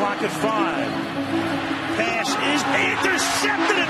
clock at five. Pass is intercepted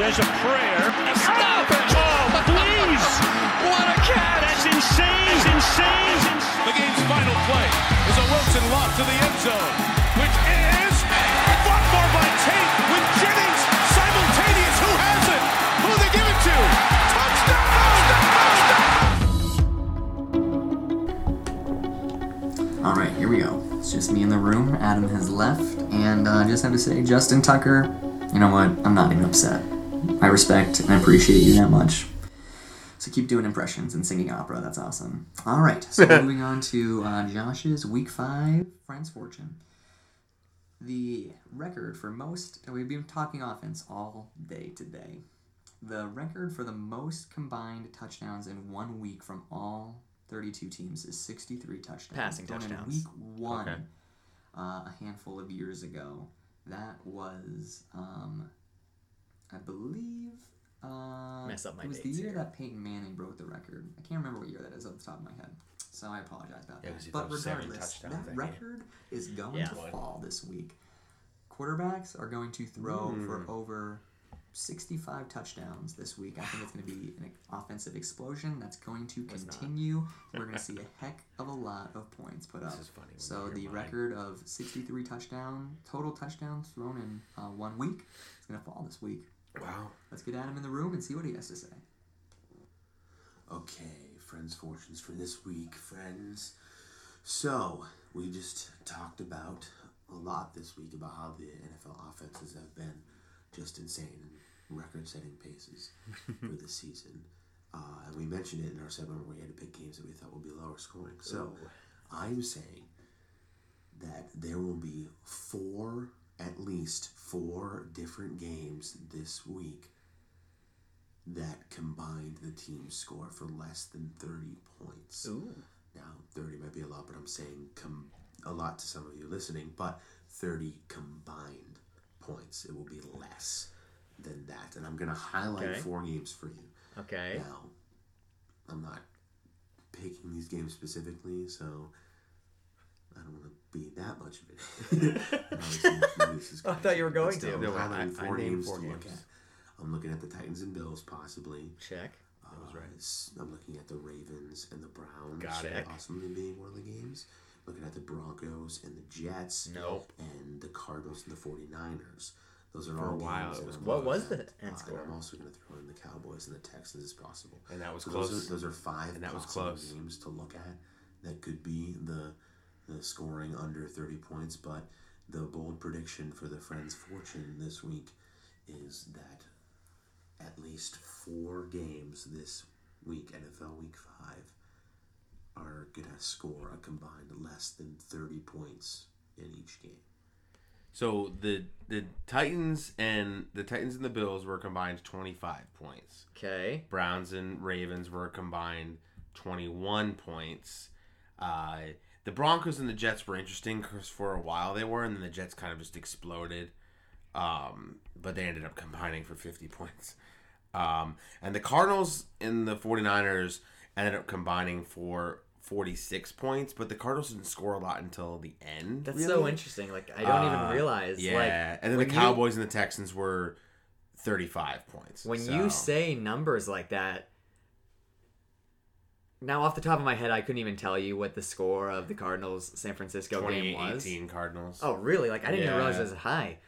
Says a prayer. Stop it! Oh, please. What a catch! That's insane. That's insane. The game's final play is a Wilson lob to the end zone, which is fought for by Tate with Jennings simultaneous. Who has it? Who they give it to? Touchdown! All right, here we go. It's just me in the room. Adam has left, and uh, I just have to say, Justin Tucker, you know what? I'm not even upset. I respect and appreciate you that much. So keep doing impressions and singing opera. That's awesome. All right, so moving on to uh, Josh's Week Five Friends Fortune. The record for most. We've been talking offense all day today. The record for the most combined touchdowns in one week from all 32 teams is 63 touchdowns. Passing Done touchdowns. In week one, Okay. uh, a handful of years ago. That was, um, I believe, uh, Mess up my it was the dates year here. that Peyton Manning broke the record. I can't remember what year that is off the top of my head, so I apologize about Yeah, 'cause that. But seven regardless, touchdowns that that game. record is going Yeah. to fall this week. Quarterbacks are going to throw for Hmm. over 65 touchdowns this week. I think it's going to be an offensive explosion that's going to continue. We're going to see a heck of a lot of points put up. is funny when So the mine. record of 63 touchdown total touchdowns thrown in uh, one week is going to fall this week. Wow. Let's get Adam in the room and see what he has to say. Okay, friends' fortunes for this week, friends. So, we just talked about a lot this week about how the NFL offenses have been just insane and record setting paces for the season. Uh, and we mentioned it in our segment where we had to pick games that we thought would be lower scoring. So, I'm saying that there will be four, at least four different games this week that combined the team score for less than 30 points. Ooh. Now, 30 might be a lot, but I'm saying com- a lot to some of you listening, but 30 combined points. It will be less than that. And I'm going to highlight Okay. four games for you. Okay. Now, I'm not picking these games specifically, so I don't want to be that much of it. Obviously, I thought you were going to. I'm No, I- highlighting I four named games four to look games. at. I'm looking at the Titans and Bills, possibly. Check. That was right. I'm looking at the Ravens and the Browns. Got it. Possibly being one of the games. Looking at the Broncos and the Jets. Nope. And the Cardinals and the 49ers. Those are For all a while, games it was I'm What was at. the end Uh, and score? I'm also going to throw in the Cowboys and the Texans as possible. And that was So close. Those are, those are five And that was possible close. games to look at that could be the the scoring under 30 points. But the bold prediction for the Friends Fortune this week is that at least four games this week, NFL Week 5, are going to score a combined less than 30 points in each game. So the the Titans and the Titans and the Bills were combined 25 points. Okay. Browns and Ravens were combined 21 points. Uh, the Broncos and the Jets were interesting because for a while they were, and then the Jets kind of just exploded. Um, but they ended up combining for 50 points. Um, and the Cardinals and the 49ers ended up combining for 46 points, but the Cardinals didn't score a lot until the end. That's really. so interesting. Like I don't Uh, even realize. Yeah, Like, and then the when you- Cowboys and the Texans were 35 points. when So- you say numbers like that, now off the top of my head, I couldn't even tell you what the score of the Cardinals San Francisco game was. 2018 Cardinals. Oh, really? Like I didn't even realize it was high.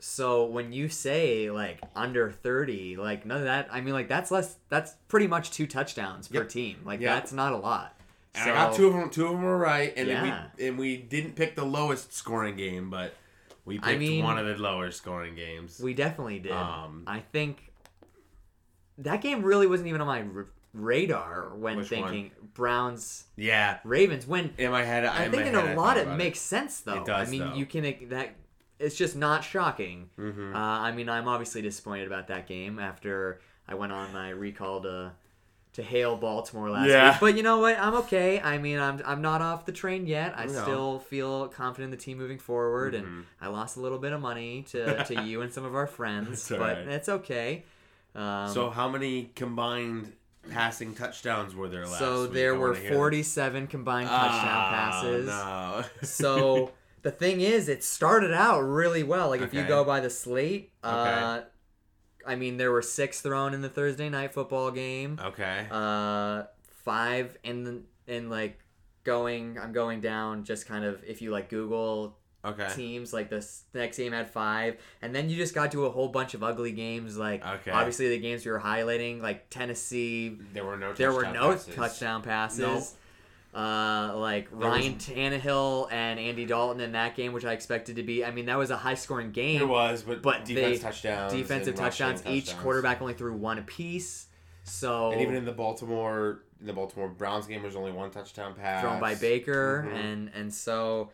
So when you say like under thirty, like none of that. I mean, like that's less. That's pretty much two touchdowns per team. Like Yep. that's not a lot. And I got two of them. Two of them were right, and then Yeah. we and we didn't pick the lowest scoring game, but we picked I mean- one of the lower scoring games. We definitely did. Um, I think that game really wasn't even on my radar when Which one? thinking Browns yeah, Ravens. When in my head, I in think in head, a I lot it makes sense though. It does, I mean, though. you can that. It's just not shocking. Mm-hmm. Uh, I mean, I'm obviously disappointed about that game after I went on my recall to to hail Baltimore last Yeah. week. But you know what? I'm okay. I mean, I'm I'm not off the train yet. I No. still feel confident in the team moving forward, Mm-hmm. and I lost a little bit of money to to you and some of our friends, but alright. it's okay. Um, So how many combined passing touchdowns were there last so week? there I were wanna hear 47 combined touchdown Ah, passes. No. So the thing is, it started out really well. Like if you Okay. go by the slate, uh, I mean, there were six thrown in the Thursday night football game. okay. Uh, five in the in like going. I'm going down. Just kind of if you like Google okay. teams, like this next game had five, and then you just got to a whole bunch of ugly games. Like Okay. obviously the games we were highlighting, like Tennessee. There were no. There were touchdown no passes. touchdown passes. Nope. Uh, like There Ryan Tannehill and Andy Dalton in that game, which I expected to be. I mean, that was a high scoring game. It was, but, but defense they, touchdowns, defensive touchdowns. Each touchdowns. quarterback only threw one apiece. So And even in the Baltimore, the Baltimore Browns game, was only one touchdown pass thrown by Baker, Mhm. and and so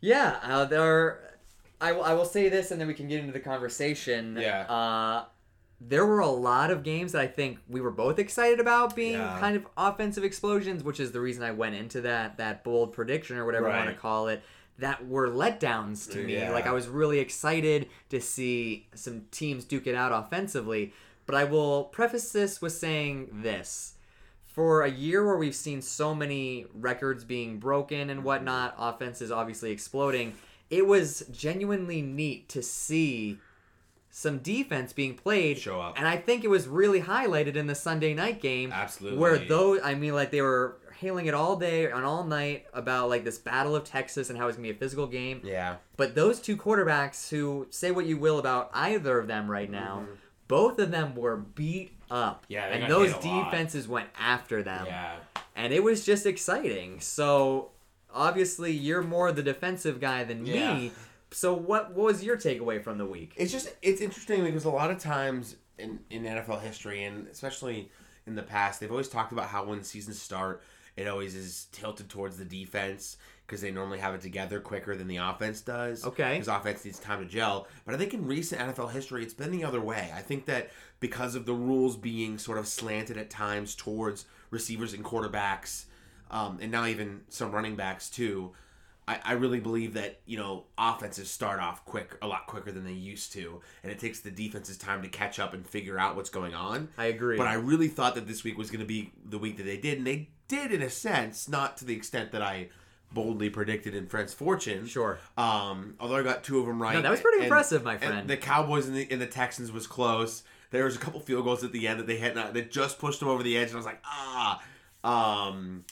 yeah, uh, there. I will, I will say this, and then we can get into the conversation. Yeah. Uh, there were a lot of games that I think we were both excited about being Yeah. kind of offensive explosions, which is the reason I went into that that bold prediction or whatever you want to call it. That were letdowns to me. Yeah. Like I was really excited to see some teams duke it out offensively. But I will preface this with saying this for a year where we've seen so many records being broken and whatnot, offenses obviously exploding, it was genuinely neat to see some defense being played Show up. And I think it was really highlighted in the Sunday night game. Absolutely. Where those I mean like they were hailing it all day and all night about like this battle of Texas and how it's gonna be a physical game. Yeah. But those two quarterbacks who say what you will about either of them right now, mm-hmm. Both of them were beat up. Yeah, they and got those hit a lot. defenses went after them. Yeah. And it was just exciting. So obviously you're more the defensive guy than Yeah. me. So what, what was your takeaway from the week? It's just it's interesting because a lot of times in in NFL history and especially in the past, they've always talked about how when seasons start, it always is tilted towards the defense because they normally have it together quicker than the offense does. Okay. Because offense needs time to gel. But I think in recent NFL history, it's been the other way. I think that because of the rules being sort of slanted at times towards receivers and quarterbacks, um, and now even some running backs too. I, I really believe that you know offenses start off quick a lot quicker than they used to and it takes the defenses time to catch up and figure out what's going on I agree. but i really thought that this week was going to be the week that they did and they did in a sense not to the extent that i boldly predicted in Fred's fortune Sure. um although i got two of them right No, that was pretty And- impressive, my and friend. the cowboys and the, and the texans was close there was a couple field goals at the end that they had not that just pushed them over the edge and i was like ah um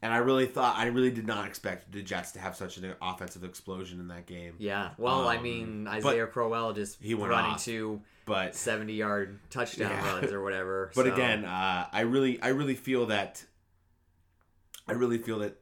and I really thought I really did not expect the Jets to have such an offensive explosion in that game. Yeah. Well, I Um, mean, Isaiah Crowell just he went running off. two But 70 yard touchdown Yeah. runs or whatever. but so- again, uh, I really I really feel that I really feel that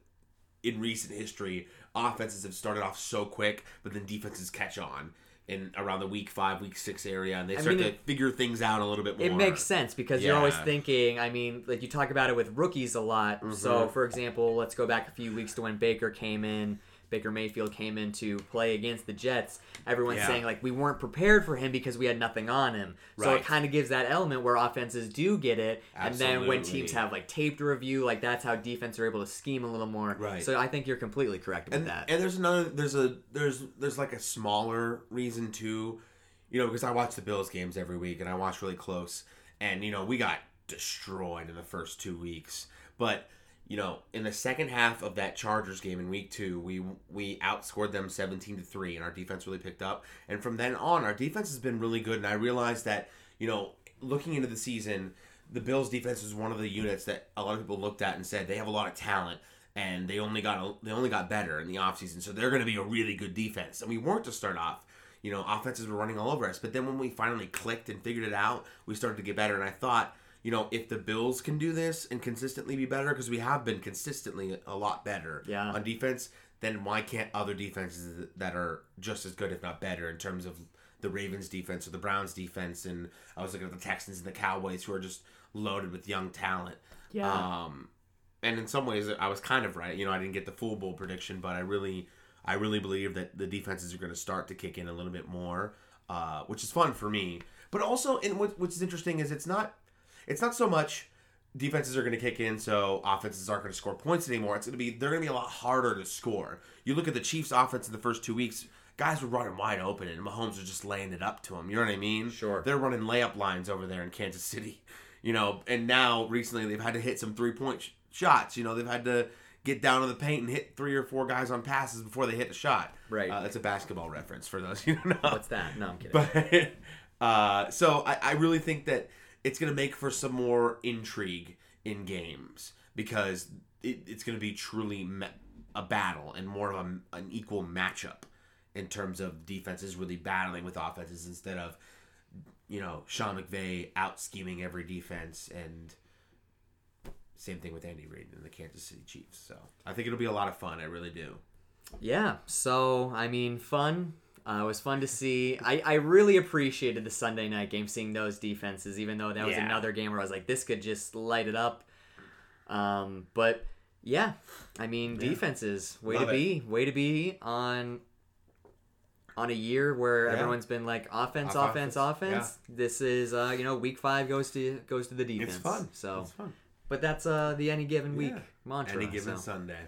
in recent history, offenses have started off so quick, but then defenses catch on in around the week five, week six area, and they I start mean, to it- figure things out a little bit more. It makes sense because you're always thinking. I mean, like you talk about it with rookies a lot. So, Mhm. for example, let's go back a few weeks to when Baker came in. Baker Mayfield came in to play against the Jets. Everyone's Yeah. saying like we weren't prepared for him because we had nothing on him. So it kind of gives that element where offenses do get it, and then when teams have like taped review, like that's how defense are able to scheme a little more. Right. So I think you're completely correct with and, that. and there's another there's a there's there's like a smaller reason too you know because i watch the bills games every week and i watch really close and you know we got destroyed in the first two weeks but you know in the second half of that chargers game in week two we we outscored them 17 to 3 and our defense really picked up and from then on our defense has been really good and i realized that you know looking into the season the Bills defense was one of the units that a lot of people looked at and said they have a lot of talent and they only got a, they only got better in the offseason, so they're going to be a really good defense. And we weren't to start off. You know, offenses were running all over us, but then when we finally clicked and figured it out, we started to get better. And I thought, you know, if the Bills can do this and consistently be better, because we have been consistently a lot better Yeah. on defense, then why can't other defenses that are just as good, if not better, in terms of the Ravens defense or the Browns defense? And I was looking at the Texans and the Cowboys, who are just loaded with young talent. Yeah. Um, and in some ways, I was kind of right. You know, I didn't get the full bowl prediction, but I really, I really believe that the defenses are going to start to kick in a little bit more, uh, which is fun for me. But also, and what, what's interesting is it's not, it's not so much defenses are going to kick in, so offenses aren't going to score points anymore. It's going to be they're going to be a lot harder to score. You look at the Chiefs' offense in the first two weeks. Guys were running wide open, and Mahomes was just laying it up to them. You know what I mean? Sure. They're running layup lines over there in Kansas City. You know, and now recently they've had to hit some three point sh- shots. You know, they've had to get down in the paint and hit three or four guys on passes before they hit a shot. Right. Uh, that's a basketball reference for those you don't know. What's that? No, I'm kidding. But uh, so I, I really think that it's going to make for some more intrigue in games because it, it's going to be truly ma- a battle and more of a, an equal matchup in terms of defenses really battling with offenses instead of you know Sean McVay out scheming every defense and same thing with Andy Reid and the Kansas City Chiefs. So I think it'll be a lot of fun. I really do. Yeah. So I mean, fun. Uh, it was fun to see. I, I really appreciated the Sunday night game, seeing those defenses, even though that was Yeah. another game where I was like, this could just light it up. Um, but yeah, I mean, defenses, way Love to it. be, way to be on on a year where Yeah. everyone's been like offense, Off- offense, offense, offense. This is uh, you know, week five goes to goes to the defense. It's fun. So, it's fun. but that's uh the any given week Yeah. mantra. Any given so. Sunday.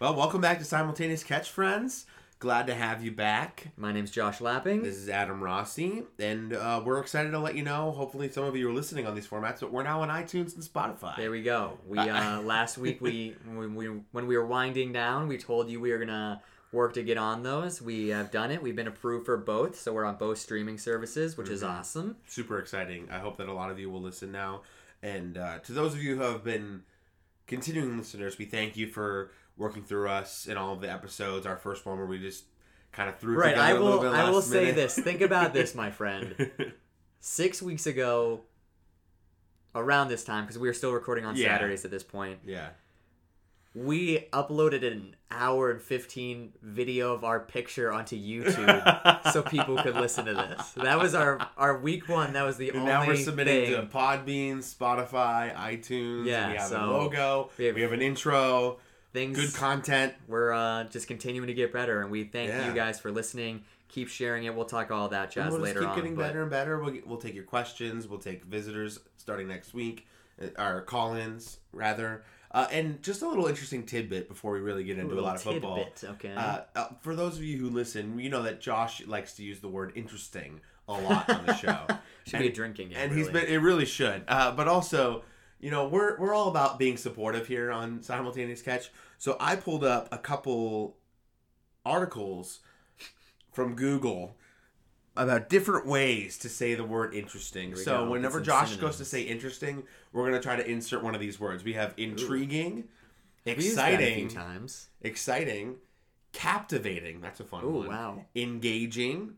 Well, welcome back to Simultaneous Catch, friends. Glad to have you back. My name's Josh Lapping. This is Adam Rossi, and uh, we're excited to let you know. Hopefully, some of you are listening on these formats, but we're now on iTunes and Spotify. There we go. We uh, last week we when we when we were winding down, we told you we were gonna work to get on those. We have done it. We've been approved for both, so we're on both streaming services, which is awesome. Super exciting. I hope that a lot of you will listen now. And uh, to those of you who have been continuing listeners, we thank you for working through us in all of the episodes. Our first one where we just kind of threw Right. together I a little will. I will say minute. this. Think about this, my friend. Six weeks ago, around this time, because we were still recording on Yeah. Saturdays at this point, yeah. we uploaded an hour and 15 video of our picture onto YouTube so people could listen to this. That was our our week one. That was the And only now we're submitting thing. to Podbean, Spotify, iTunes. Yeah, we have a logo. we We have- have, an intro. Things Good content. we're uh, just continuing to get better and we thank Yeah. you guys for listening keep sharing it we'll talk all that And jazz we'll just later keep on getting but- better and better. We'll, get, we'll take your questions. We'll take visitors starting next week, uh, or call-ins rather. Uh, and just a little interesting tidbit before we really get into a, lot of football. okay. Uh, uh, for those of you who listen, you know that Josh likes to use the word "interesting" a lot on the show. Should be a drinking game, and he's been. It really should. Uh, but also, you know, we're we're all about being supportive here on simultaneous catch. So I pulled up a couple articles from Google about different ways to say the word interesting. So go. whenever Josh some goes to say interesting, we're gonna try to insert one of these words. We have intriguing, We've used that a exciting, times exciting, captivating. That's a fun Ooh, one. wow. Engaging,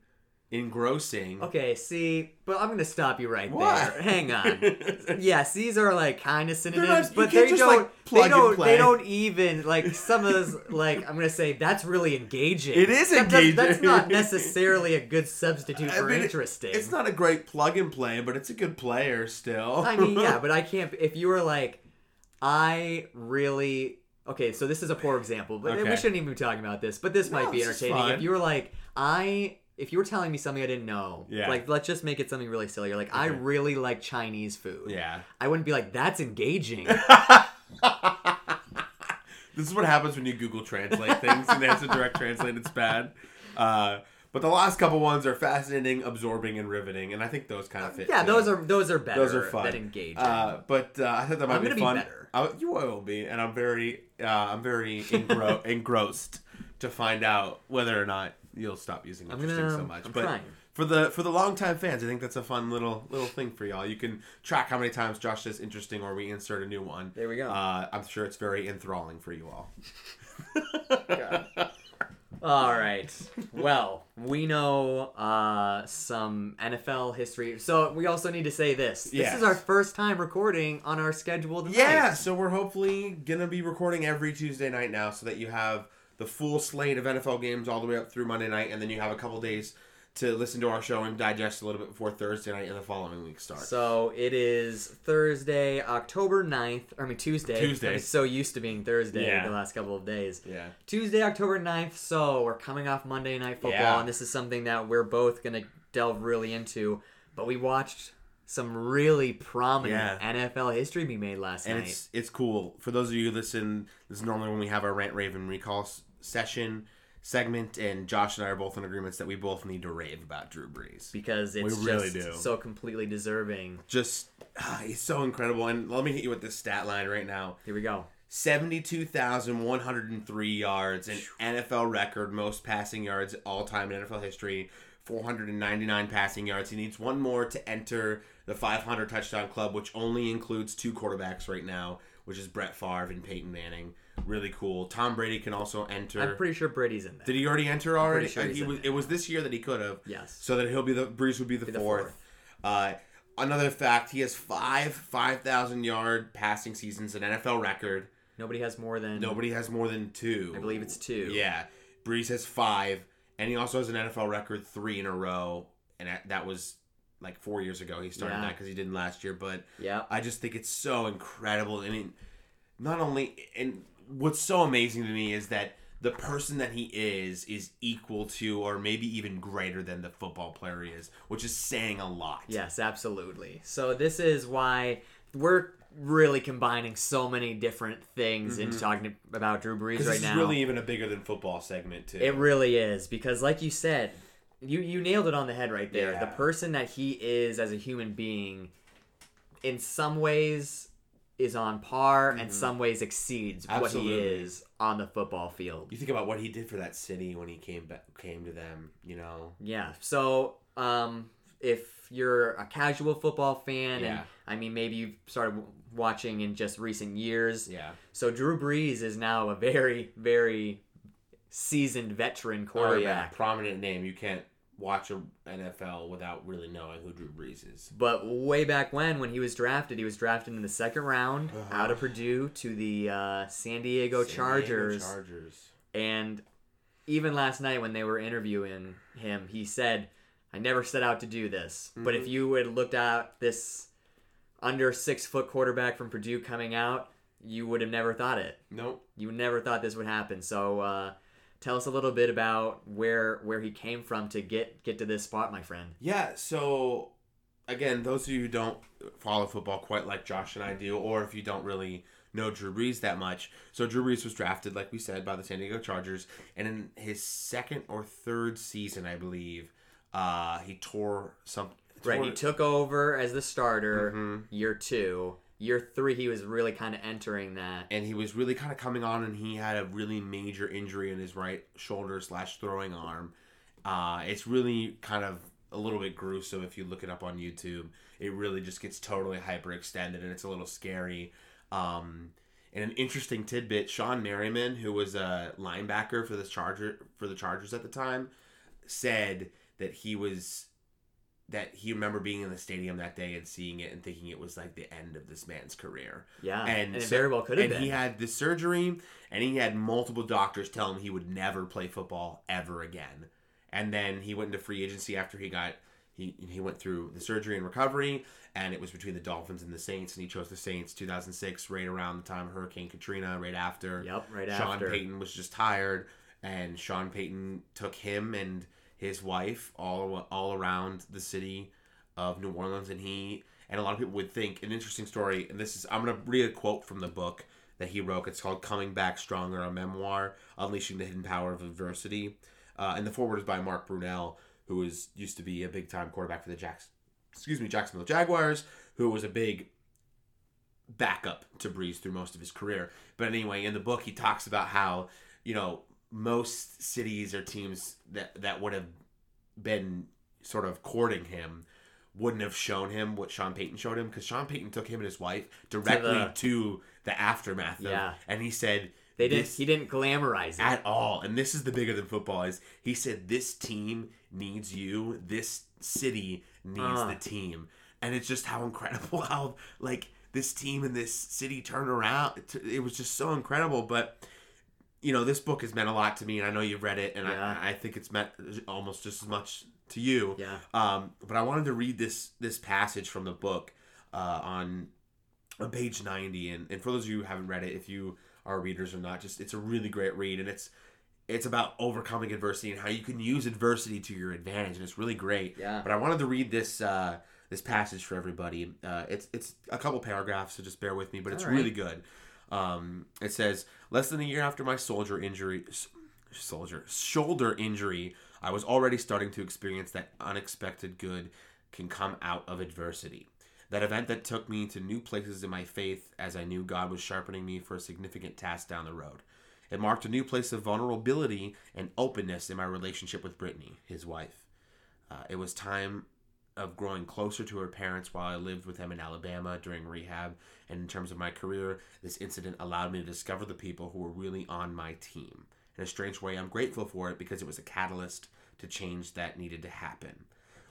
engrossing. okay see but i'm gonna stop you right What? there hang on yes these are like kind of synonyms not- but they don't like, they don't play. they don't even like some of those like i'm gonna say that's really engaging It is That engaging. that's not necessarily a good substitute I for mean, it- interesting It's not a great plug and play, but it's a good player still. I mean, yeah, but I can't. If you were like, I really. Okay, so this is a poor example, but we shouldn't even be talking about this. But this might be entertaining. If you were like, I. If you were telling me something I didn't know, Yeah. like let's just make it something really silly. You're like, I really like Chinese food. yeah. I wouldn't be like, that's engaging. This is what happens when you Google Translate things and they have to direct translate. It's bad. Uh, but the last couple ones are fascinating, absorbing, and riveting, and I think those kind of fit. yeah, too. those are those are better those are fun. than engaging. Uh, but uh, I thought that might I'm be gonna be fun. better. I- you will be, and I'm very, uh, I'm very engro- engrossed to find out whether or not you'll stop using I'm interesting gonna- so much. I'm but trying. for the for the longtime fans, I think that's a fun little little thing for y'all. You can track how many times Josh says interesting, or we insert a new one. There we go. Uh, I'm sure it's very enthralling for you all. All right. Well, we know uh, some NFL history, so we also need to say this. This Yes. is our first time recording on our scheduled Yeah, night. so we're hopefully gonna be recording every Tuesday night now, so that you have the full slate of NFL games all the way up through Monday night, and then you have a couple days to listen to our show and digest a little bit before Thursday night and the following week starts. So it is Thursday, October 9th. I mean, Tuesday. Tuesday. I'm so used to being Thursday Yeah. the last couple of days. Yeah. Tuesday, October 9th. So we're coming off Monday Night Football, Yeah. and this is something that we're both going to delve really into. But we watched some really prominent Yeah. NFL history be made last and night. it's it's cool for those of you who listen. This is normally when we have our rant, Raven recall session segment, and Josh and I are both in agreements that we both need to rave about Drew Brees. because it's we really just do. so completely deserving. Just ah, he's so incredible. And let me hit you with this stat line right now. Here we go. 72,103 yards, an NFL record, most passing yards all time in NFL history. 499 passing yards. He needs one more to enter the 500 touchdown club, which only includes two quarterbacks right now, which is Brett Favre and Peyton Manning. Really cool. Tom Brady can also enter. I'm pretty sure Brady's in there. Did he already enter already? sure he was, it was this year that he could have. Yes. So that he'll be the Brees would be the, the fourth. fourth. Uh, another fact: he has five five thousand yard passing seasons, an NFL record. Nobody has more than Nobody has more than two. I believe it's two. Yeah, Brees has five, and he also has an NFL record three in a row, and that- that was like four years ago. He started Yeah. that because he didn't last year. But Yeah. I just think it's so incredible. I mean, not only and what's so amazing to me is that the person that he is is equal to or maybe even greater than the football player he is, which is saying a lot. Yes, absolutely. So this is why we're really combining so many different things mm-hmm. into talking about Drew Brees right this now. is really even a bigger than football segment too. It really is because, like you said, you you nailed it on the head right there. Yeah. The person that he is as a human being, in some ways, is on par, and some ways exceeds what he Mm-hmm. Is on the football field. you think about what he did for that city when he came back, came to them. You know, Yeah. So, um, if you're a casual football fan, and I mean, maybe you've started watching in just recent years. Yeah. So Drew Brees is now a very, very seasoned veteran Oh, yeah, quarterback. prominent name. You can't watch a NFL without really knowing who Drew Brees is. But way back when, when he was drafted, he was drafted in the second round Uh-huh. out of Purdue to the uh, San Diego San Diego Chargers. Chargers. And even last night when they were interviewing him, he said, I never set out to do this. But Mm-hmm. if you had looked at this under six foot quarterback from Purdue coming out, you would have never thought it. Nope. You never thought this would happen. So uh, tell us a little bit about where where he came from to get get to this spot, my friend. Yeah, so again, those of you who don't follow football quite like Josh and I do, or if you don't really know Drew Brees that much, so Drew Brees was drafted, like we said, by the San Diego Chargers, and in his second or third season, I believe, uh, he tore some. Right, tore- he took over as the starter Mhm. year two. Year three, he was really kind of entering that. and he was really kind of coming on, and he had a really major injury in his right shoulder slash throwing arm. Uh, it's really kind of a little bit gruesome if you look it up on YouTube. It really just gets totally hyperextended, and it's a little scary. Um, and an interesting tidbit: Shawne Merriman, who was a linebacker for the Charger for the Chargers at the time, said that he was that he remember being in the stadium that day and seeing it and thinking it was like the end of this man's career. Yeah, and, and so- very well could have been. and been. he had the surgery, and he had multiple doctors tell him he would never play football ever again. And then he went into free agency after he got he he went through the surgery and recovery, and it was between the Dolphins and the Saints, and he chose the Saints 2006, right around the time of Hurricane Katrina, right after. Yep, right Sean after. Sean Payton was just tired, and Sean Payton took him and his wife all all around the city of New Orleans, and he and a lot of people would think an interesting story. And this is I'm gonna read a quote from the book that he wrote. It's called "Coming Back Stronger: A Memoir, Unleashing the Hidden Power of Adversity." Uh, and the foreword is by Mark Brunell, who is used to be a big time quarterback for the Jacks, excuse me, Jacksonville Jaguars, who was a big backup to Brees through most of his career. But anyway, in the book, he talks about how you know most cities or teams that that would have been sort of courting him wouldn't have shown him what Sean Payton showed him because Sean Payton took him and his wife directly the- to the aftermath of, Yeah. and he said They didn't. He didn't glamorize it. at all. And this is the bigger than football is. He said this team needs you. This city needs Uh. the team. And it's just how incredible how like this team and this city turned around. It was just so incredible. But you know, this book has meant a lot to me, and I know you've read it, and Yeah. I, I think it's meant almost just as much to you. Yeah. Um, but I wanted to read this this passage from the book uh, on on page 90 and, and for those of you who haven't read it if you are readers or not just it's a really great read and it's it's about overcoming adversity and how you can use adversity to your advantage and it's really great Yeah. but i wanted to read this uh this passage for everybody uh it's it's a couple paragraphs so just bear with me but it's right. really good um it says less than a year after my soldier injury soldier shoulder injury i was already starting to experience that unexpected good can come out of adversity that event that took me to new places in my faith as I knew God was sharpening me for a significant task down the road. It marked a new place of vulnerability and openness in my relationship with Brittany, his wife. Uh, it was time of growing closer to her parents while I lived with them in Alabama during rehab. And in terms of my career, this incident allowed me to discover the people who were really on my team. In a strange way, I'm grateful for it because it was a catalyst to change that needed to happen.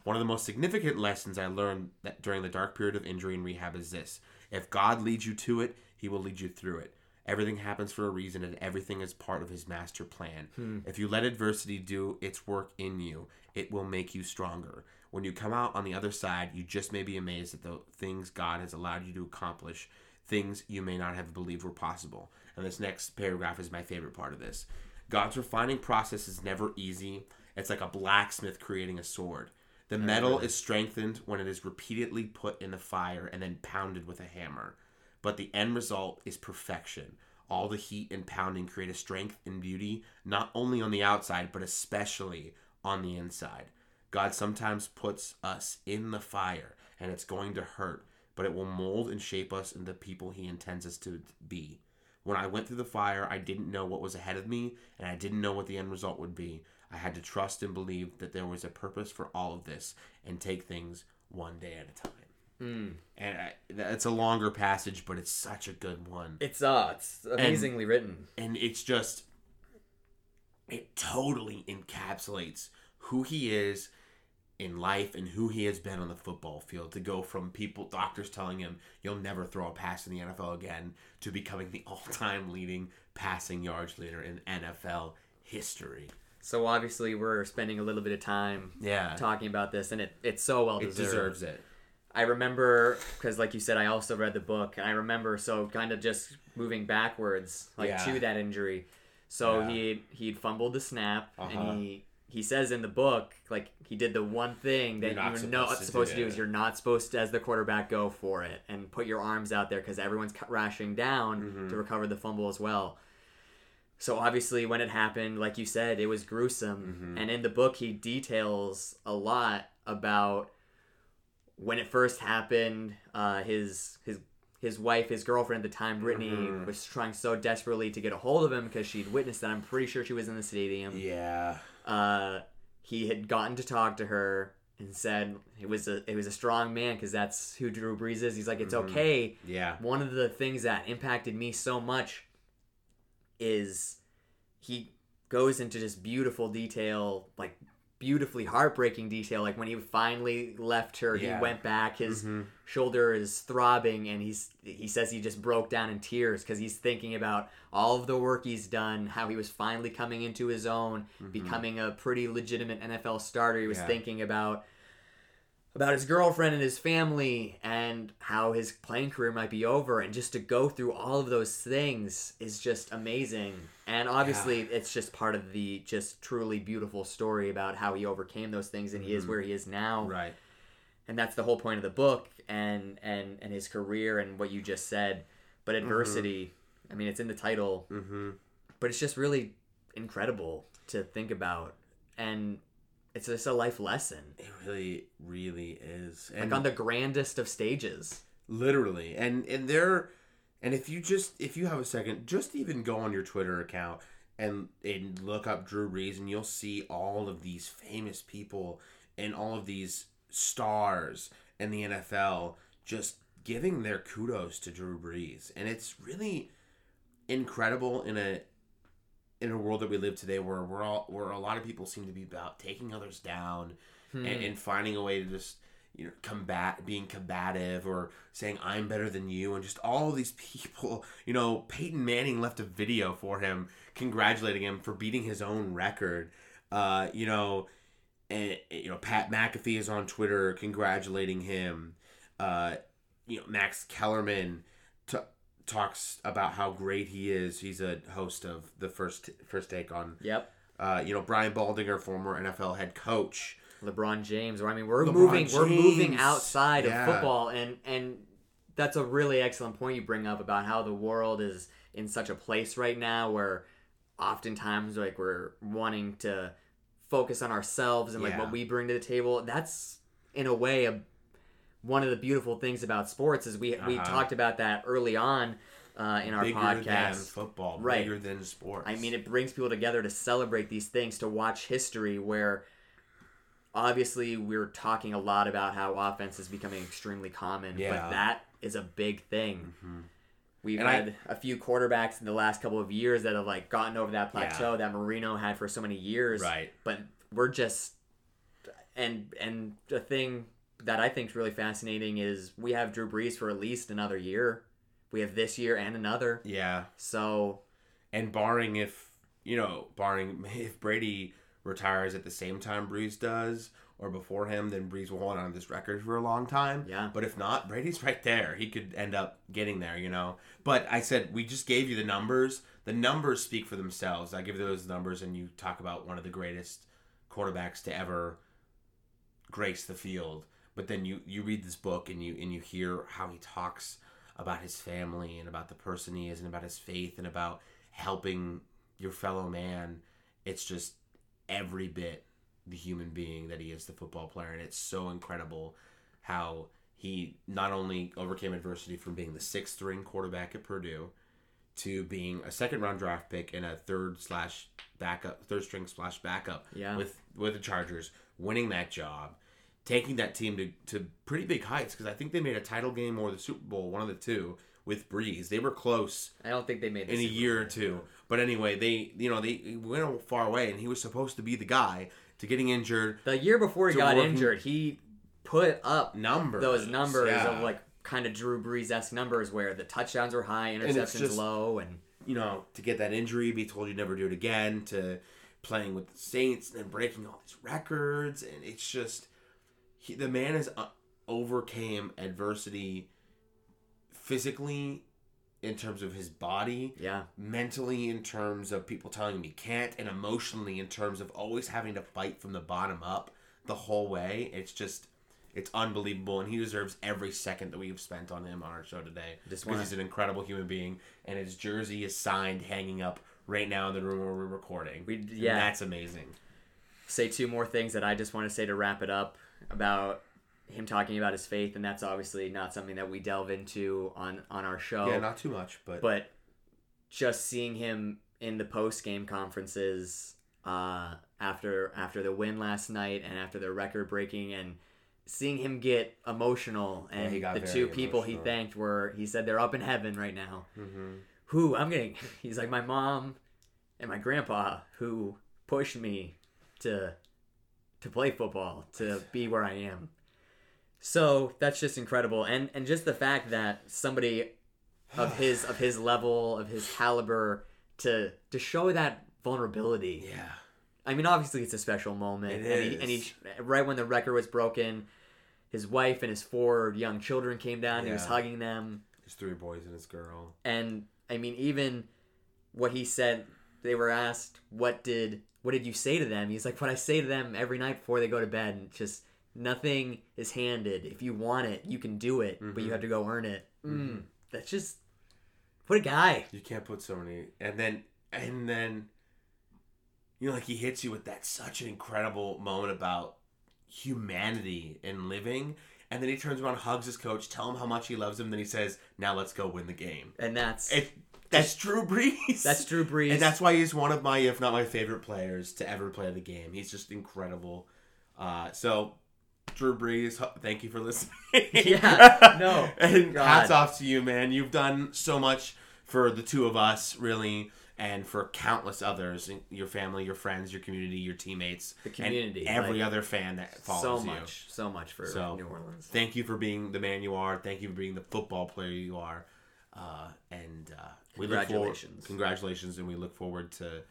One of the most significant lessons I learned that during the dark period of injury and rehab is this if God leads you to it, he will lead you through it. Everything happens for a reason and everything is part of his master plan. Hmm. If you let adversity do its work in you, it will make you stronger. When you come out on the other side, you just may be amazed at the things God has allowed you to accomplish, things you may not have believed were possible. And this next paragraph is my favorite part of this. God's refining process is never easy. It's like a blacksmith creating a sword. The metal is strengthened when it is repeatedly put in the fire and then pounded with a hammer. But the end result is perfection. All the heat and pounding create a strength and beauty, not only on the outside, but especially on the inside. God sometimes puts us in the fire, and it's going to hurt, but it will mold and shape us into the people He intends us to be. When I went through the fire, I didn't know what was ahead of me, and I didn't know what the end result would be. I had to trust and believe that there was a purpose for all of this and take things one day at a time. And I, it's a longer passage, but it's such a good one. It's uh, it's amazingly written. And it's just, it totally encapsulates who he is in life and who he has been on the football field to go from people doctors telling him you'll never throw a pass in the NFL again to becoming the all-time leading passing yards leader in NFL history. So obviously we're spending a little bit of time Yeah. talking about this, and it it's so well It deserved. deserves it. I remember because, like you said, I also read the book, and I remember so kind of just moving backwards, like Yeah. to that injury. So Yeah. he he'd fumbled the snap, Uh-huh. and he he says in the book like he did the one thing that You're not you're not supposed to supposed do to do is you're not supposed to as the quarterback go for it and put your arms out there because everyone's crashing down Mm-hmm. to recover the fumble as well. So obviously, when it happened, like you said, it was gruesome. Mm-hmm. And in the book, he details a lot about when it first happened. Uh, his his his wife, his girlfriend at the time, Brittany, Mm-hmm. was trying so desperately to get a hold of him because she'd witnessed that. I'm pretty sure she was in the stadium. Yeah. Uh, he had gotten to talk to her and said it was a it was a strong man because that's who Drew Brees is. He's like, it's okay Mm-hmm. Yeah. one of the things that impacted me so much is he goes into just beautiful detail like beautifully heartbreaking detail like when he finally left her Yeah. he went back his mm-hmm. shoulder is throbbing and he's he says he just broke down in tears because he's thinking about all of the work he's done how he was finally coming into his own mm-hmm. becoming a pretty legitimate nfl starter he was Yeah. thinking about about his girlfriend and his family and how his playing career might be over. And just to go through all of those things is just amazing. And obviously it's just part of the just truly beautiful story about how he overcame those things and he is where he is now. Right. and that's the whole point of the book and and and his career and what you just said. But adversity i mean it's in the title. Mm-hmm. but it's just really incredible to think about. And it's just a life lesson. It really, really is. like on the grandest of stages. Literally. And and there and if you just if you have a second just even go on your twitter account and and look up drew brees and you'll see all of these famous people and all of these stars in the NFL just giving their kudos to Drew Brees, and it's really incredible in a in a world that we live today where we're all where a lot of people seem to be about taking others down Hmm. and, and finding a way to just you know combat being combative or saying I'm better than you. And just all of these people you know Peyton Manning left a video for him congratulating him for beating his own record. Uh you know and you know Pat McAfee is on Twitter congratulating him. Uh you know Max Kellerman talks about how great he is he's a host of the first first take on Yep. uh you know Brian Baldinger former NFL head coach LeBron James. Or I mean, we're LeBron moving. We're moving outside Yeah. of football, and and that's a really excellent point you bring up about how the world is in such a place right now where oftentimes like we're wanting to focus on ourselves and like Yeah. what we bring to the table. That's in a way a one of the beautiful things about sports is we we Uh-huh. talked about that early on uh, in our bigger podcast. than football, Right. bigger than sports. I mean, it brings people together to celebrate these things, to watch history where obviously we're talking a lot about how offense is becoming extremely common, Yeah. but that is a big thing. We've And had a few quarterbacks in the last couple of years that have like gotten over that plateau that Marino had for so many years. Right. But we're just and and the thing that I think is really fascinating is we have Drew Brees for at least another year. We have this year and another. yeah, So and barring if you know, barring if Brady retires at the same time Brees does or before him, then Brees will hold on to this record for a long time. Yeah. But if not, Brady's right there. He could end up getting there, you know. But I said we just gave you the numbers. The numbers speak for themselves. I give you those numbers, and you talk about one of the greatest quarterbacks to ever grace the field. But then you you read this book and you and you hear how he talks about his family and about the person he is and about his faith and about helping your fellow man. It's just every bit the human being that he is, the football player, and it's so incredible how he not only overcame adversity from being the sixth string quarterback at Purdue to being a second round draft pick and a third slash backup, third string slash backup Yeah. with with the Chargers, winning that job, taking that team to, to pretty big heights because I think they made a title game or the Super Bowl, one of the two, with Brees. They were close I don't think they made the in a year Bowl. or two. But anyway, they you know they went far away, and he was supposed to be the guy to getting injured. The year before he got injured, he put up Numbers, those numbers yeah. of like kind of Drew Brees esque numbers where the touchdowns were high, interceptions just- low, and You know, to get that injury, be told you never do it again, to playing with the Saints and then breaking all these records, and it's just he, the man has uh, overcame adversity physically in terms of his body yeah, mentally in terms of people telling him he can't and emotionally in terms of always having to fight from the bottom up the whole way. It's just it's unbelievable and he deserves every second that we have spent on him on our show today Just because wanna- he's an incredible human being and his jersey is signed hanging up right now in the room where we're recording. We- And yeah. that's amazing. Say two more things that I just want to say to wrap it up about him talking about his faith, and that's obviously not something that we delve into on on our show. yeah not too much but, but just seeing him in the post game conferences uh, after after the win last night and after the record breaking and seeing him get emotional and he got the two people he thanked were he said they're up in heaven right now Mhm. who i'm getting he's like my mom and my grandpa who pushed me to to play football to be where i am. So that's just incredible. And and just the fact that somebody of his of his level of his caliber to to show that vulnerability. Yeah. I mean, obviously, it's a special moment. It and, he, and he, right when the record was broken, his wife and his four young children came down. and He was hugging them, his three boys and his girl. And I mean, even what he said, they were asked, "What did what did you say to them?" He's like, "What I say to them every night before they go to bed. And just nothing is handed. If you want it, you can do it, but you have to go earn it." Mm, that's just what a guy. You can't put so many, and then and then, you know, like he hits you with that such an incredible moment about humanity and living, and then he turns around, hugs his coach, tell him how much he loves him, then he says, "Now let's go win the game." And that's It, that's Drew Brees. that's Drew Brees. and that's why he's one of my, if not my favorite players to ever play the game. He's just incredible. Uh, so, Drew Brees, thank you for listening. Yeah, no, and God. hats off to you, man. You've done so much for the two of us, really, and for countless others your family, your friends, your community, your teammates, The community, and every like, other fan that follows you. So much, so much for So, New Orleans. Thank you for being the man you are. Thank you for being the football player you are. Uh, and uh, we forward, Congratulations. congratulations, and we look forward to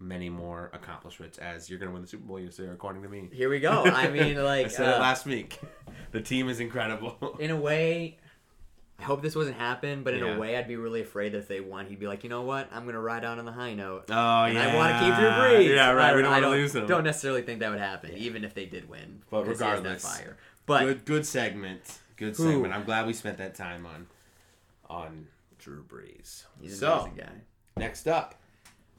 many more accomplishments as you're going to win the Super Bowl this year, according to me. Here we go. I mean, like. I said it uh, last week. The team is incredible. in a way, I hope this wasn't happen, but in Yeah. a way, I'd be really afraid that if they won, he'd be like, you know what, I'm gonna ride out on the high note. Oh and yeah, I want to keep Drew Brees. Yeah, right. I, we don't want to lose him. Don't necessarily think that would happen, even if they did win. But regardless, fire. But good, good segment. Good segment. I'm glad we spent that time on on Drew Brees. he's so amazing guy. next up,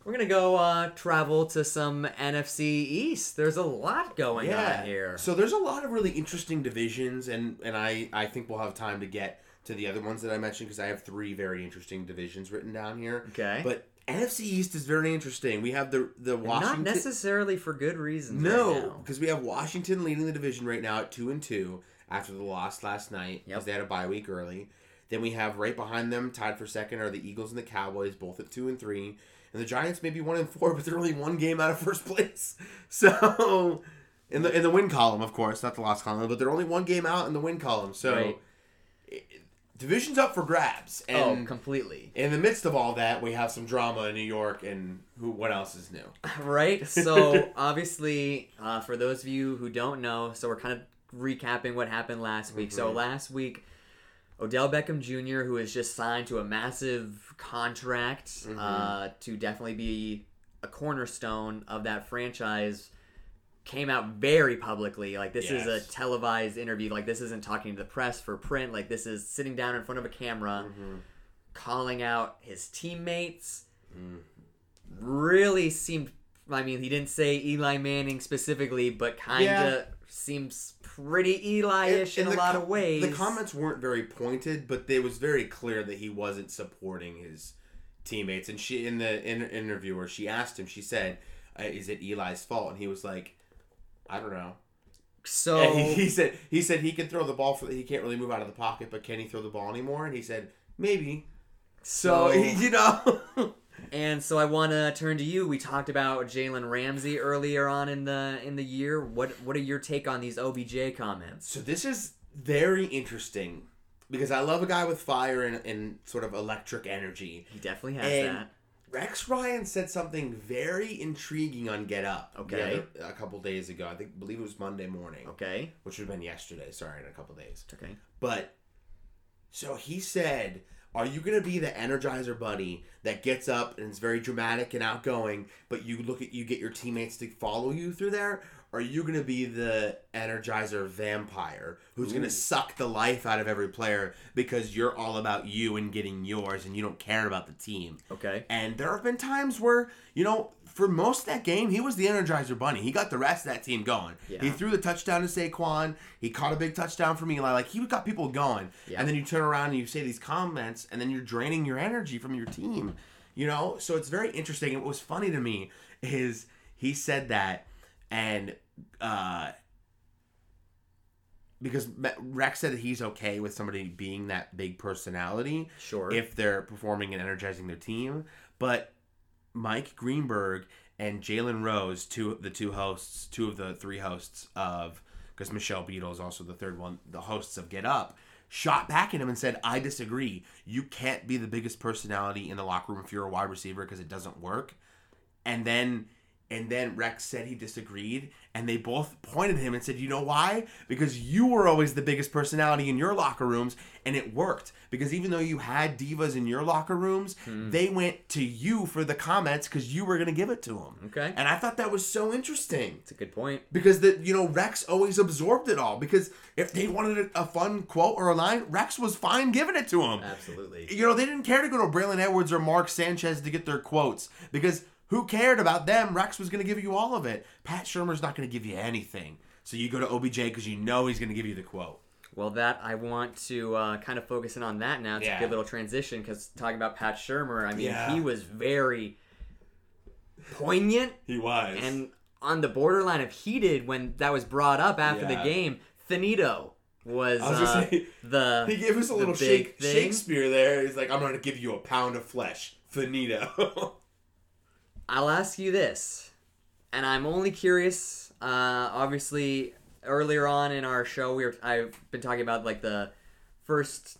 We're gonna go uh, travel to some NFC East. There's a lot going on here. So there's a lot of really interesting divisions, and and I I think we'll have time to get to the other ones that I mentioned because I have three very interesting divisions written down here. Okay. But NFC East is very interesting. We have the the Washington. Not necessarily for good reasons. No, now. because we have Washington leading the division right now at two and two after the loss last night because Yep. they had a bye week early. Then we have right behind them, tied for second, are the Eagles and the Cowboys, both at two and three, and the Giants may be one and four, but they're only one game out of first place. So in the in the win column, of course, not the loss column, but they're only one game out in the win column. So Right. it- division's up for grabs, oh, and completely. in the midst of all that, we have some drama in New York, and who? What else is new? Right? So, obviously, uh, for those of you who don't know, so we're kind of recapping what happened last week. So, last week, Odell Beckham Jr., who is just signed to a massive contract mm-hmm. uh, to definitely be a cornerstone of that franchise, came out very publicly. Like, this is a televised interview. Like, this isn't talking to the press for print. Like, this is sitting down in front of a camera, mm-hmm. calling out his teammates mm. really seemed. I mean, he didn't say Eli Manning specifically, but kind of Yeah. Seems pretty Eli-ish in And a lot co- of ways. The comments weren't very pointed, but it was very clear that he wasn't supporting his teammates. And she, in the in, interviewer, she asked him. She said, uh, "Is it Eli's fault?" And he was like, "I don't know." So he, he said he said he can throw the ball for he can't really move out of the pocket, but can he throw the ball anymore? And he said maybe. So, So- you know, and so I want to turn to you. We talked about Jalen Ramsey earlier on in the in the year. What what are your take on these OBJ comments? So this is very interesting because I love a guy with fire and, and sort of electric energy. He definitely has And that. Rex Ryan said something very intriguing on Get Up. Okay. other- a couple days ago. I think believe it was Monday morning, Okay. which would have been yesterday. Sorry, in a couple days. Okay. But so he said, "Are you going to be the Energizer Bunny that gets up and is very dramatic and outgoing, but you look at you get your teammates to follow you through there?" Or are you going to be the Energizer vampire who's going to suck the life out of every player because you're all about you and getting yours and you don't care about the team? Okay. And there have been times where, you know, for most of that game, he was the Energizer Bunny. He got the rest of that team going. Yeah. He threw the touchdown to Saquon. He caught a big touchdown from Eli. Like, he got people going. Yeah. And then you turn around and you say these comments, and then you're draining your energy from your team. You know? So it's very interesting. And what was funny to me is he said that, and uh, because Rex said that he's okay with somebody being that big personality Sure. if they're performing and energizing their team. But Mike Greenberg and Jalen Rose, two the two hosts, two of the three hosts of because Michelle Beadle is also the third one, the hosts of Get Up, shot back at him and said, "I disagree. You can't be the biggest personality in the locker room if you're a wide receiver because it doesn't work." And then and then Rex said he disagreed, and they both pointed at him and said, "You know why? Because you were always the biggest personality in your locker rooms, and it worked. Because even though you had divas in your locker rooms, hmm. they went to you for the comments because you were going to give it to them. Okay. And I thought that was so interesting It's a good point. because the you know Rex always absorbed it all. Because if they wanted a, a fun quote or a line, Rex was fine giving it to him. Absolutely. You know, they didn't care to go to Braylon Edwards or Mark Sanchez to get their quotes because who cared about them? Rex was going to give you all of it. Pat Shurmur's not going to give you anything. So you go to OBJ because you know he's going to give you the quote. Well, that I want to uh, kind of focus in on that now. It's Yeah. a good little transition because talking about Pat Shurmur, I mean, Yeah. he was very poignant He was. and on the borderline of heated when that was brought up after the game. Finito was, was uh, say, the He gave us a little shake. Shakespeare there. He's like, I'm going to give you a pound of flesh. Finito. I'll ask you this, and I'm only curious. Uh, obviously, earlier on in our show, we were I've been talking about like the first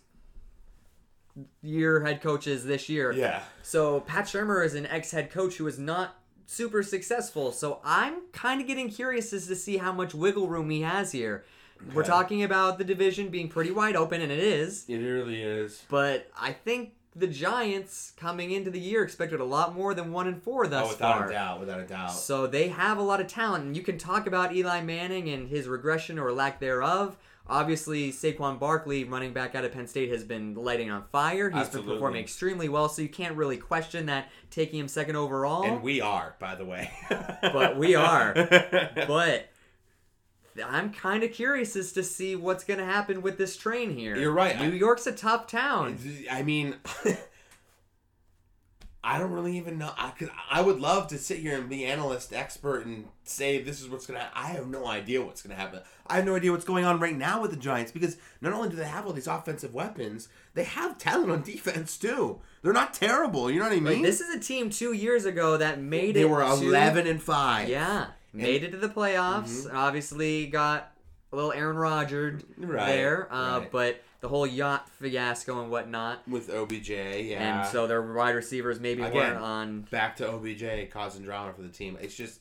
year head coaches this year. yeah. So Pat Shurmur is an ex head coach who is not super successful. So I'm kind of getting curious as to see how much wiggle room he has here. We're talking about the division being pretty wide open, and it is. It really is. But I think the Giants coming into the year expected a lot more than one and four oh, thus oh, without far. a doubt. Without a doubt. So they have a lot of talent, and you can talk about Eli Manning and his regression or lack thereof. Obviously, Saquon Barkley, running back out of Penn State, has been lighting on fire. He's Absolutely. been performing extremely well, so you can't really question that taking him second overall. and we are, by the way. But we are. but I'm kind of curious as to see what's going to happen with this train here. You're right. New York's a tough town. I mean, I don't really even know. I could. I would love to sit here and be analyst, expert, and say this is what's gonna. I have no idea what's gonna happen. I have no idea what's going on right now with the Giants because not only do they have all these offensive weapons, they have talent on defense too. They're not terrible. You know what I mean? Like, this is a team two years ago that made they it. were to- eleven and five. Yeah, made it to the playoffs. and Obviously, got a little Aaron Rodgers Right, there, uh, right. but the whole yacht fiasco and whatnot. with OBJ. Yeah. And so their wide receivers maybe Again. weren't on. back to OBJ causing drama for the team. It's just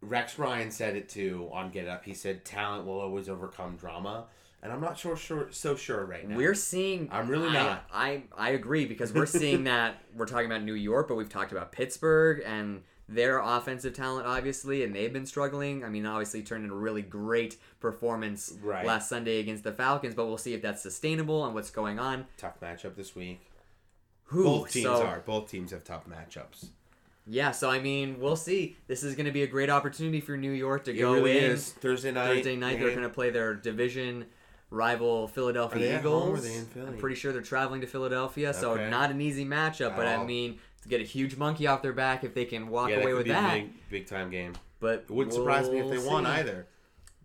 Rex Ryan said it too on Get Up. He said talent will always overcome drama, and I'm not sure, sure so sure right now. We're seeing. I'm really I- not. I, I agree because we're seeing that we're talking about New York, but we've talked about Pittsburgh and their offensive talent, obviously, and they've been struggling. I mean, obviously, turned in a really great performance Right. last Sunday against the Falcons, but we'll see if that's sustainable and what's going on. tough matchup this week. Who Both teams so, are. Both teams have tough matchups. Yeah, so I mean, we'll see. This is going to be a great opportunity for New York to It go really in is. Thursday night. Thursday night. They're going to play their division rival Philadelphia Are they at Eagles. home or are they in Philly? I'm pretty sure they're traveling to Philadelphia, so Okay. not an easy matchup. But I mean, to get a huge monkey off their back if they can walk yeah, away that with be that. a big, big time game. But It wouldn't surprise me if they we'll won either.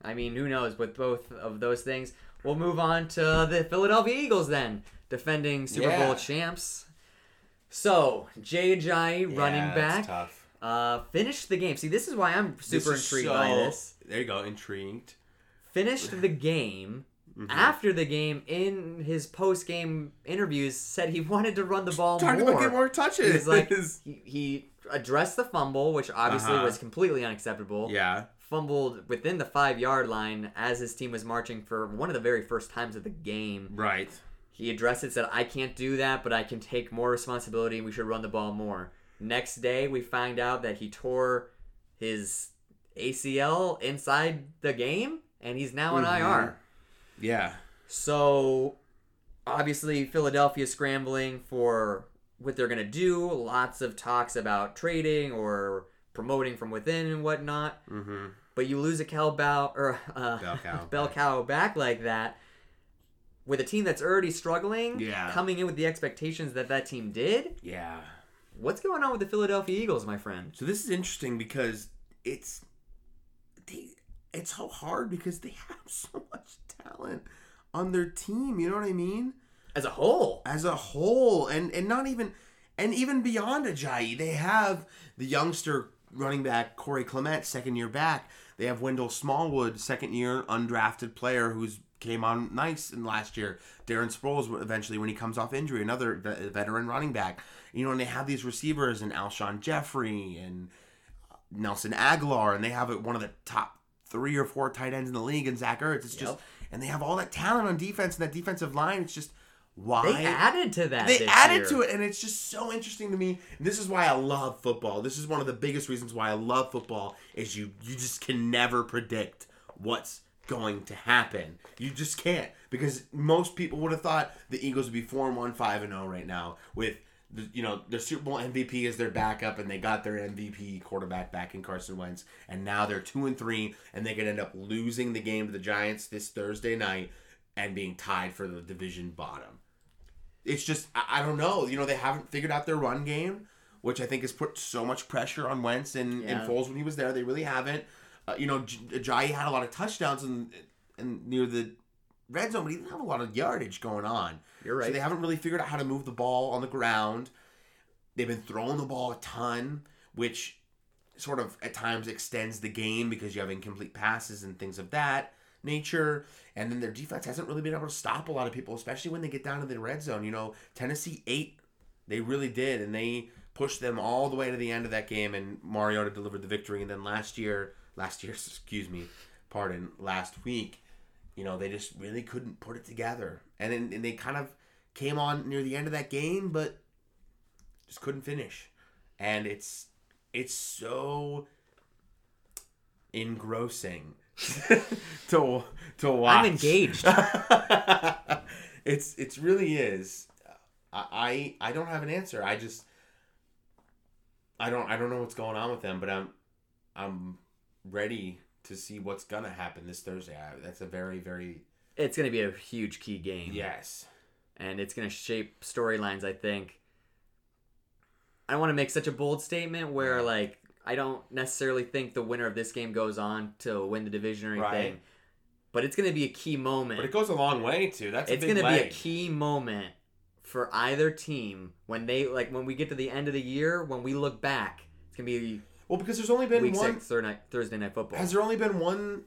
I mean, who knows with both of those things. We'll move on to the Philadelphia Eagles then, defending Super Yeah. Bowl champs. So, Jay Ajayi, running back, uh, finished the game. See, this is why I'm super This intrigued so- by this. There you go. Intrigued. Finished the game. Mm-hmm. After the game, in his post-game interviews, said he wanted to run the ball Talking more. about get more touches. He like, he, he addressed the fumble, which obviously Uh-huh. was completely unacceptable. yeah. Fumbled within the five-yard line as his team was marching for one of the very first times of the game. Right. He addressed it, said, I can't do that, but I can take more responsibility and we should run the ball more. Next day, we find out that he tore his ACL inside the game and he's now on Mm-hmm. IR. Yeah. So, obviously, Philadelphia scrambling for what they're going to do. Lots of talks about trading or promoting from within and whatnot. Mm-hmm. But you lose a Cal Bow or uh, Bell cow Bell back. cow back like that with a team that's already struggling. Yeah. Coming in with the expectations that that team did. Yeah. What's going on with the Philadelphia Eagles, my friend? So this is interesting because it's they, it's so hard because they have so much talent on their team. You know what I mean? As a whole, As a whole, and and not even and even beyond Ajayi, they have the youngster running back Corey Clement, second year back. They have Wendell Smallwood, second year undrafted player who's came on nice in last year. Darren Sproles eventually when he comes off injury, another ve- veteran running back. You know, and they have these receivers and Alshon Jeffery and Nelson Agholor, and they have one of the top three or four tight ends in the league, and Zach Ertz. It's just, Yep. And they have all that talent on defense and that defensive line. It's just why they added to that. they added year. to it, and it's just so interesting to me. And this is why I love football. This is one of the biggest reasons why I love football. Is you you just can never predict what's going to happen. You just can't because most people would have thought the Eagles would be four and one, five and zero right now with. The, you know the Super Bowl MVP is their backup, and they got their MVP quarterback back in Carson Wentz, and now they're two and three, and they could end up losing the game to the Giants this Thursday night, and being tied for the division bottom it's just I, I don't know. You know, they haven't figured out their run game. which I think has put so much pressure on Wentz and, and Foles when he was there. They really haven't. Uh, you know, J- Ajayi had a lot of touchdowns and and near the red zone, but he didn't have a lot of yardage going on. You're right. So they haven't really figured out how to move the ball on the ground. They've been throwing the ball a ton, which sort of at times extends the game because you have incomplete passes and things of that nature. And then their defense hasn't really been able to stop a lot of people, especially when they get down to the red zone. You know, Tennessee ate, they really did, and they pushed them all the way to the end of that game. And Mariota delivered the victory. And then last year, last year, excuse me, pardon, last week, you know, they just really couldn't put it together. And then and they kind of came on near the end of that game, but just couldn't finish. And it's it's so engrossing to to watch. I'm engaged. it's it's really is. I I I don't have an answer. I just I don't I don't know what's going on with them, but I'm I'm ready to see what's gonna happen this Thursday. I, that's a very very it's going to be a huge key game. yes. and it's going to shape storylines. I think. I don't want to make such a bold statement where like I don't necessarily think the winner of this game goes on to win the division or anything, Right. but it's going to be a key moment. But it goes a long way too. That's it's going to be a key moment for either team when they like when we get to the end of the year when we look back. It's gonna be Well, because there's only been week one. six, third night, Thursday night football. Has there only been one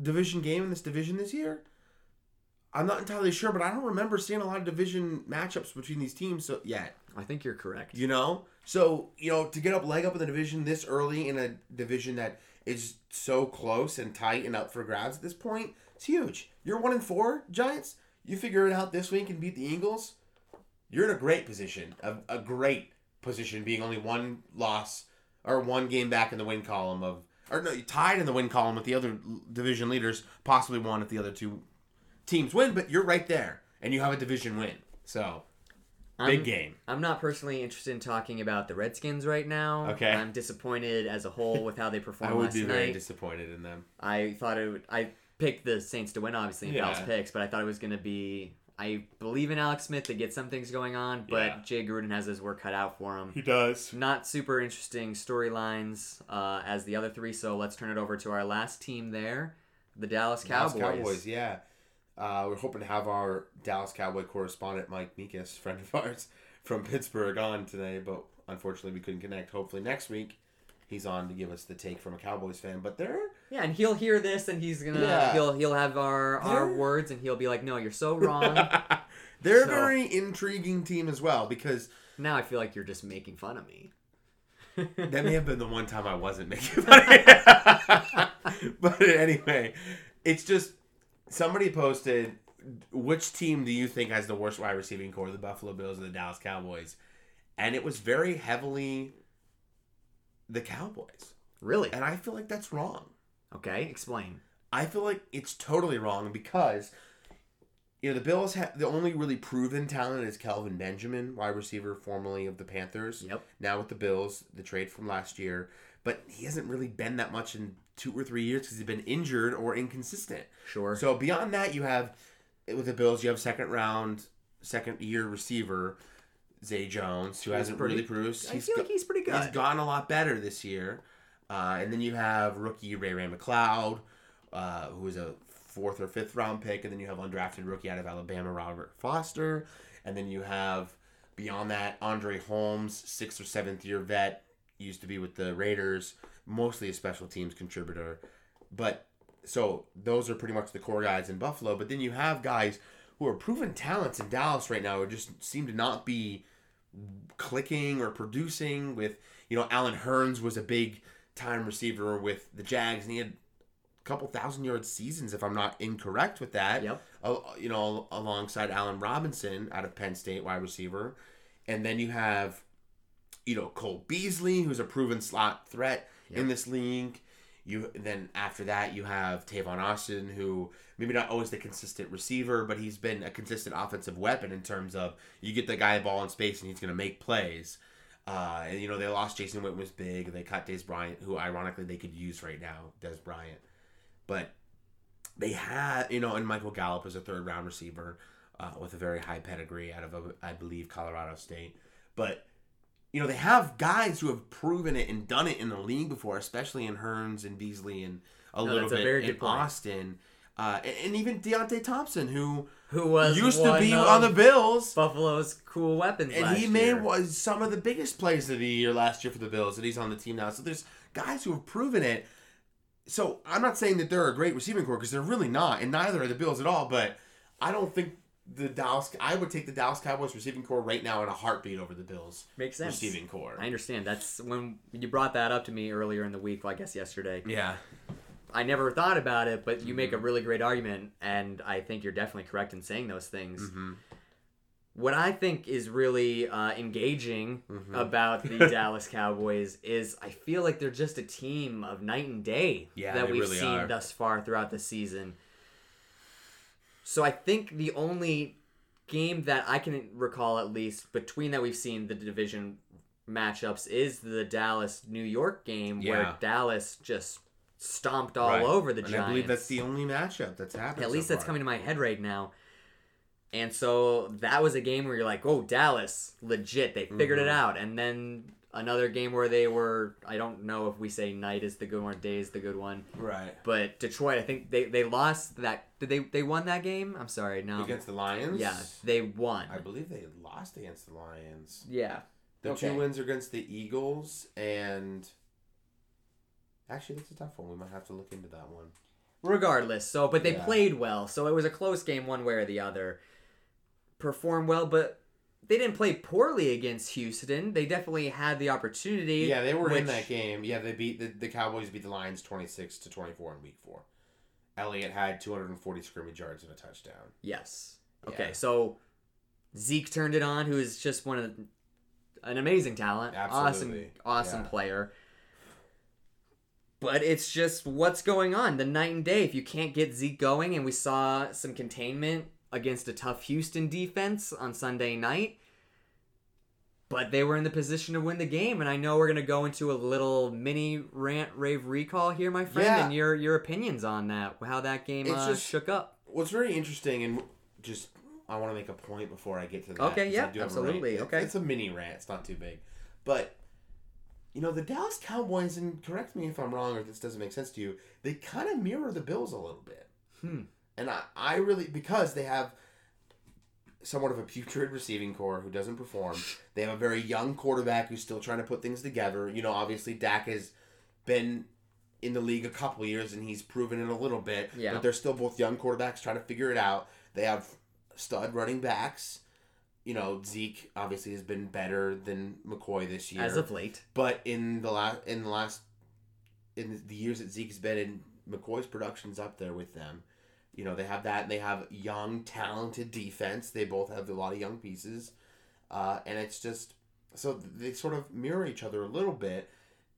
division game in this division this year? I'm not entirely sure, but I don't remember seeing a lot of division matchups between these teams so yet. I think you're correct. You know, so you know to get up leg up in the division this early in a division that is so close and tight and up for grabs at this point, it's huge. You're one and four Giants. You figure it out this week and beat the Eagles. You're in a great position, a, a great position, being only one loss or one game back in the win column of, or no, you tied in the win column with the other division leaders, possibly one if the other two teams win, but you're right there and you have a division win. So big I'm- game. I'm not personally interested in talking about the Redskins right now. Okay. I'm disappointed as a whole with how they performed I would last be very night. disappointed in them. I thought it would. I picked the Saints to win, obviously, in Yeah. Pals Picks, but I thought it was going to be. I believe in Alex Smith to get some things going on, but Yeah. Jay Gruden has his work cut out for him. He does. Not super interesting storylines uh, as the other three, so let's turn it over to our last team there, the Dallas Cowboys. Dallas Cowboys, yeah. Uh, we're hoping to have our Dallas Cowboy correspondent Mike Mikas, friend of ours from Pittsburgh, on today, but unfortunately we couldn't connect. Hopefully next week he's on to give us the take from a Cowboys fan. But they're Yeah, and he'll hear this, and he's gonna Yeah. he'll he'll have our our They're- words, and he'll be like, "No, you're so wrong." they're a very intriguing team as well because now I feel like you're just making fun of me. that may have been the one time I wasn't making fun of you. but anyway, it's just somebody posted which team do you think has the worst wide receiving corps, the Buffalo Bills or the Dallas Cowboys? And it was very heavily the Cowboys. Really? And I feel like that's wrong. Okay, explain. I feel like it's totally wrong because you know the Bills have the only really proven talent is Kelvin Benjamin, wide receiver formerly of the Panthers. Yep. Now with the Bills, the trade from last year, but he hasn't really been that much in two or three years because he's been injured or inconsistent. Sure. So beyond that, you have with the Bills, you have second round, second year receiver Zay Jones, who hasn't pretty- really proved. I feel like he's pretty good. He's gotten a lot better this year. Uh, and then you have rookie Ray Ray McCloud, uh, who is a fourth or fifth round pick, and then you have undrafted rookie out of Alabama Robert Foster, and then you have beyond that Andre Holmes, sixth or seventh year vet, used to be with the Raiders, mostly a special teams contributor, but so those are pretty much the core guys in Buffalo. But then you have guys who are proven talents in Dallas right now who just seem to not be clicking or producing with you know Allen Hurns was a big time receiver with the Jags and he had a couple thousand yard seasons if I'm not incorrect with that. Yep. Uh, you know alongside Allen Robinson out of Penn State wide receiver. And then you have you know Cole Beasley who's a proven slot threat in this league. You then after that you have Tavon Austin who maybe not always the consistent receiver, but he's been a consistent offensive weapon in terms of you get the guy a ball in space and he's going to make plays. Uh, and you know they lost Jason Witten was big. They cut Dez Bryant, who ironically they could use right now, Dez Bryant. But they had you know, and Michael Gallup is a third round receiver uh, with a very high pedigree out of uh, I believe Colorado State. But you know, they have guys who have proven it and done it in the league before, especially in Hurns and Beasley and a No, little a bit very in good point. Austin. Uh, and, and even Deonte Thompson, who Who was used to be on the Bills, Buffalo's cool weapons. and he made year. was some of the biggest plays of the year last year for the Bills, and he's on the team now. So there's guys who have proven it. So I'm not saying that they're a great receiving corps because they're really not, and neither are the Bills at all. But I don't think the Dallas. I would take the Dallas Cowboys receiving corps right now in a heartbeat over the Bills Makes sense. receiving corps. I understand. That's when you brought that up to me earlier in the week. Well, I guess yesterday. Yeah, I never thought about it, but you make Mm-hmm. a really great argument, and I think you're definitely correct in saying those things. Mm-hmm. What I think is really uh, engaging Mm-hmm. about the Dallas Cowboys is I feel like they're just a team of night and day Yeah, that we've really seen are. thus far throughout the season. So I think the only game that I can recall, at least between that we've seen the division matchups, is the Dallas New York game where Dallas just stomped all Right. over the and Giants. I believe that's the only matchup that's happened. At so least that's far. coming to my head right now. And so that was a game where you're like, oh, Dallas, legit, they figured Mm-hmm. it out. And then another game where they were, I don't know if we say night is the good one or day is the good one. right But Detroit, I think they, they lost that. Did they they won that game? I'm sorry, no. against the Lions. yeah, they won. I believe they lost against the Lions. yeah. The Okay. two wins are against the Eagles and. Actually, that's a tough one. We might have to look into that one. Regardless, so but they Yeah. played well, so it was a close game one way or the other. Performed well, but they didn't play poorly against Houston. They definitely had the opportunity. Yeah, they were in that game. Yeah, they beat the, the Cowboys beat the Lions twenty six to twenty four in Week Four. Elliott had two hundred and forty scrimmage yards and a touchdown. Yes. Okay, Yeah. so Zeke turned it on, who is just one of the, an amazing talent, Absolutely. awesome, awesome Yeah. player. But it's just what's going on the night and day. If you can't get Zeke going, and we saw some containment against a tough Houston defense on Sunday night, but they were in the position to win the game. And I know we're gonna go into a little mini rant, rave, recall here, my friend, Yeah. and your your opinions on that, how that game It's uh, just- shook up. What's very interesting, and just I want to make a point before I get to that. Okay, yeah, absolutely, okay. it's a mini rant. It's not too big, but you know the Dallas Cowboys, and correct me if I'm wrong or if this doesn't make sense to you. They kind of mirror the Bills a little bit, Hmm. and I, I really because they have somewhat of a putrid receiving corps who doesn't perform. They have a very young quarterback who's still trying to put things together. You know, obviously Dak has been in the league a couple years and he's proven it a little bit. Yeah. But they're still both young quarterbacks trying to figure it out. They have stud running backs. You know, Zeke obviously has been better than McCoy this year. As of late. But in the last in the last in the years that Zeke's been in, McCoy's production's up there with them. You know, they have that and they have young, talented defense. They both have a lot of young pieces. Uh, and it's just so they sort of mirror each other a little bit.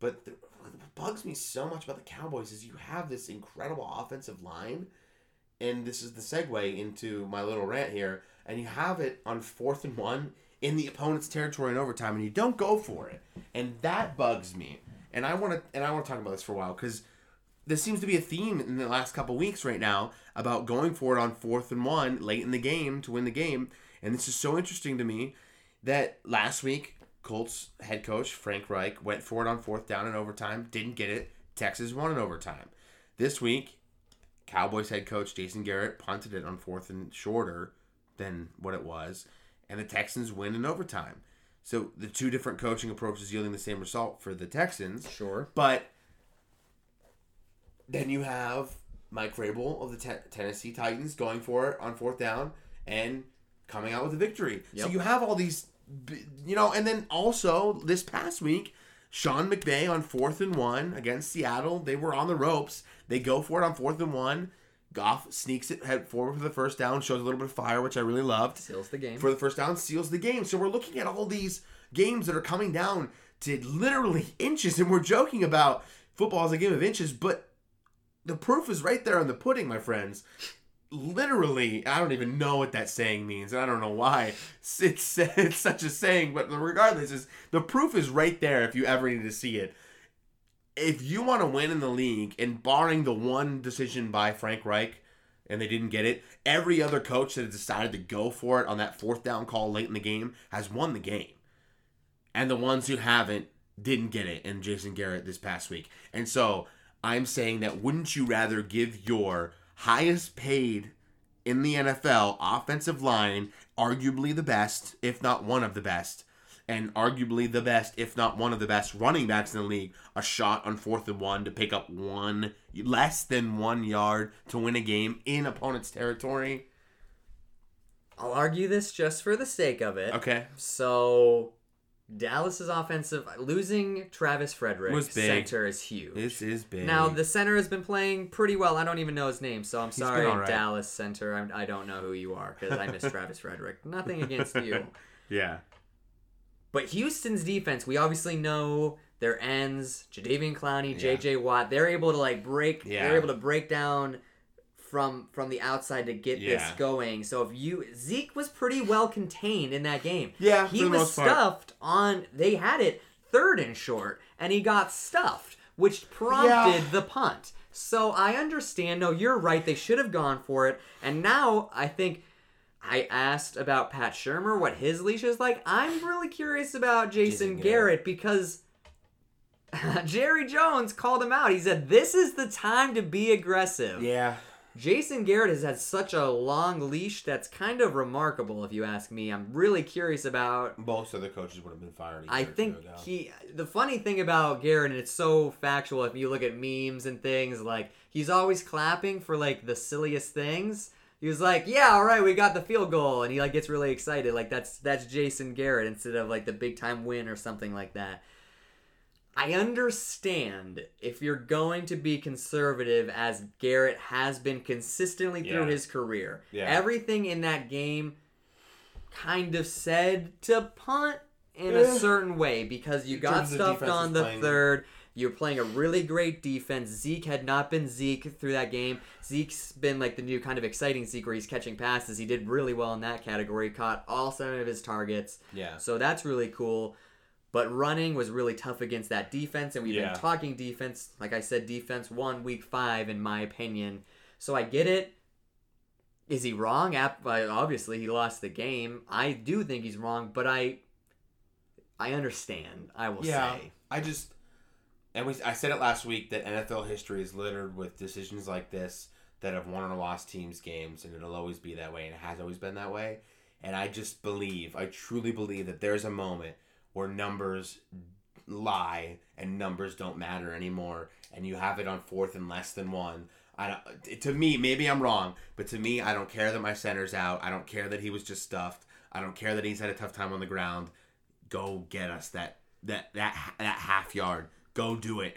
But the, what bugs me so much about the Cowboys is you have this incredible offensive line, and this is the segue into my little rant here. And you have it on fourth and one in the opponent's territory in overtime, and you don't go for it, and that bugs me. And I want to and I want to talk about this for a while because this seems to be a theme in the last couple weeks right now about going for it on fourth and one late in the game to win the game. And this is so interesting to me that last week Colts head coach Frank Reich went for it on fourth down in overtime, didn't get it. Texas won in overtime. This week, Cowboys head coach Jason Garrett punted it on fourth and shorter than what it was, and the Texans win in overtime. So the two different coaching approaches yielding the same result for the Texans. Sure. But then you have Mike Vrabel of the Te- Tennessee Titans going for it on fourth down and coming out with a victory. So you have all these, you know, and then also this past week, Sean McVay on fourth and one against Seattle. They were on the ropes. They go for it on fourth and one. Goff sneaks it head forward for the first down, shows a little bit of fire, which I really loved Seals the game. for the first down, seals the game. So we're looking at all these games that are coming down to literally inches, and we're joking about football as a game of inches, but the proof is right there on the pudding, my friends. Literally, I don't even know what that saying means, and I don't know why it's it's such a saying. But regardless, is the proof is right there if you ever need to see it. If you want to win in the league, and barring the one decision by Frank Reich, and they didn't get it, every other coach that has decided to go for it on that fourth down call late in the game has won the game. and the ones who haven't didn't get it in Jason Garrett this past week. And so I'm saying that wouldn't you rather give your highest paid in the NFL offensive line, arguably the best, if not one of the best, and arguably the best, if not one of the best running backs in the league, a shot on fourth and one to pick up one less than one yard to win a game in opponent's territory? I'll argue this just for the sake of it. Okay. So Dallas's offensive losing Travis Frederick center is huge. This is big. Now the center has been playing pretty well. I don't even know his name, so I'm been sorry, right. Dallas center. I'm, I don't know who you are because I miss Travis Frederick. Nothing against you, yeah. But Houston's defense. We obviously know their ends. Jadeveon Clowney, Yeah. J.J. Watt. They're able to like break. Yeah. They're able to break down from from the outside to get this going. So if you Zeke was pretty well contained in that game. Yeah, he was stuffed on. They had it third and short, and he got stuffed, which prompted Yeah. the punt. So I understand. No, you're right. They should have gone for it. And now I think I asked about Pat Shurmur, what his leash is like. I'm really curious about Jason, Jason Garrett. Garrett. because Jerry Jones called him out. He said, This is the time to be aggressive. Yeah. Jason Garrett has had such a long leash that's kind of remarkable, if you ask me. I'm really curious about Most other coaches would have been fired. I think he. The funny thing about Garrett, and it's so factual if you look at memes and things, like he's always clapping for like the silliest things. He was like, "Yeah, all right, we got the field goal," and he like gets really excited. Like that's that's Jason Garrett instead of like the big time win or something like that. I understand if you're going to be conservative, as Garrett has been consistently through Yeah. his career. Yeah. Everything in that game kind of said to punt in a Eh. certain way because you In got stuffed on the playing- third. You're playing a really great defense. Zeke had not been Zeke through that game. Zeke's been like the new kind of exciting Zeke where he's catching passes. He did really well in that category. Caught all seven of his targets. Yeah. So that's really cool. But running was really tough against that defense, and we've Yeah. been talking defense. Like I said, defense won week five, in my opinion. So I get it. Is he wrong? Obviously, he lost the game. I do think he's wrong, but I, I understand. I will Yeah, say. I just and we I said it last week that NFL history is littered with decisions like this that have won or lost teams games, and it'll always be that way, and it has always been that way. And I just believe, I truly believe that there's a moment where numbers lie and numbers don't matter anymore, and you have it on fourth and less than one. I to me, maybe I'm wrong, but to me, I don't care that my center's out. I don't care that he was just stuffed. I don't care that he's had a tough time on the ground. Go get us that that that that half yard. Go do it.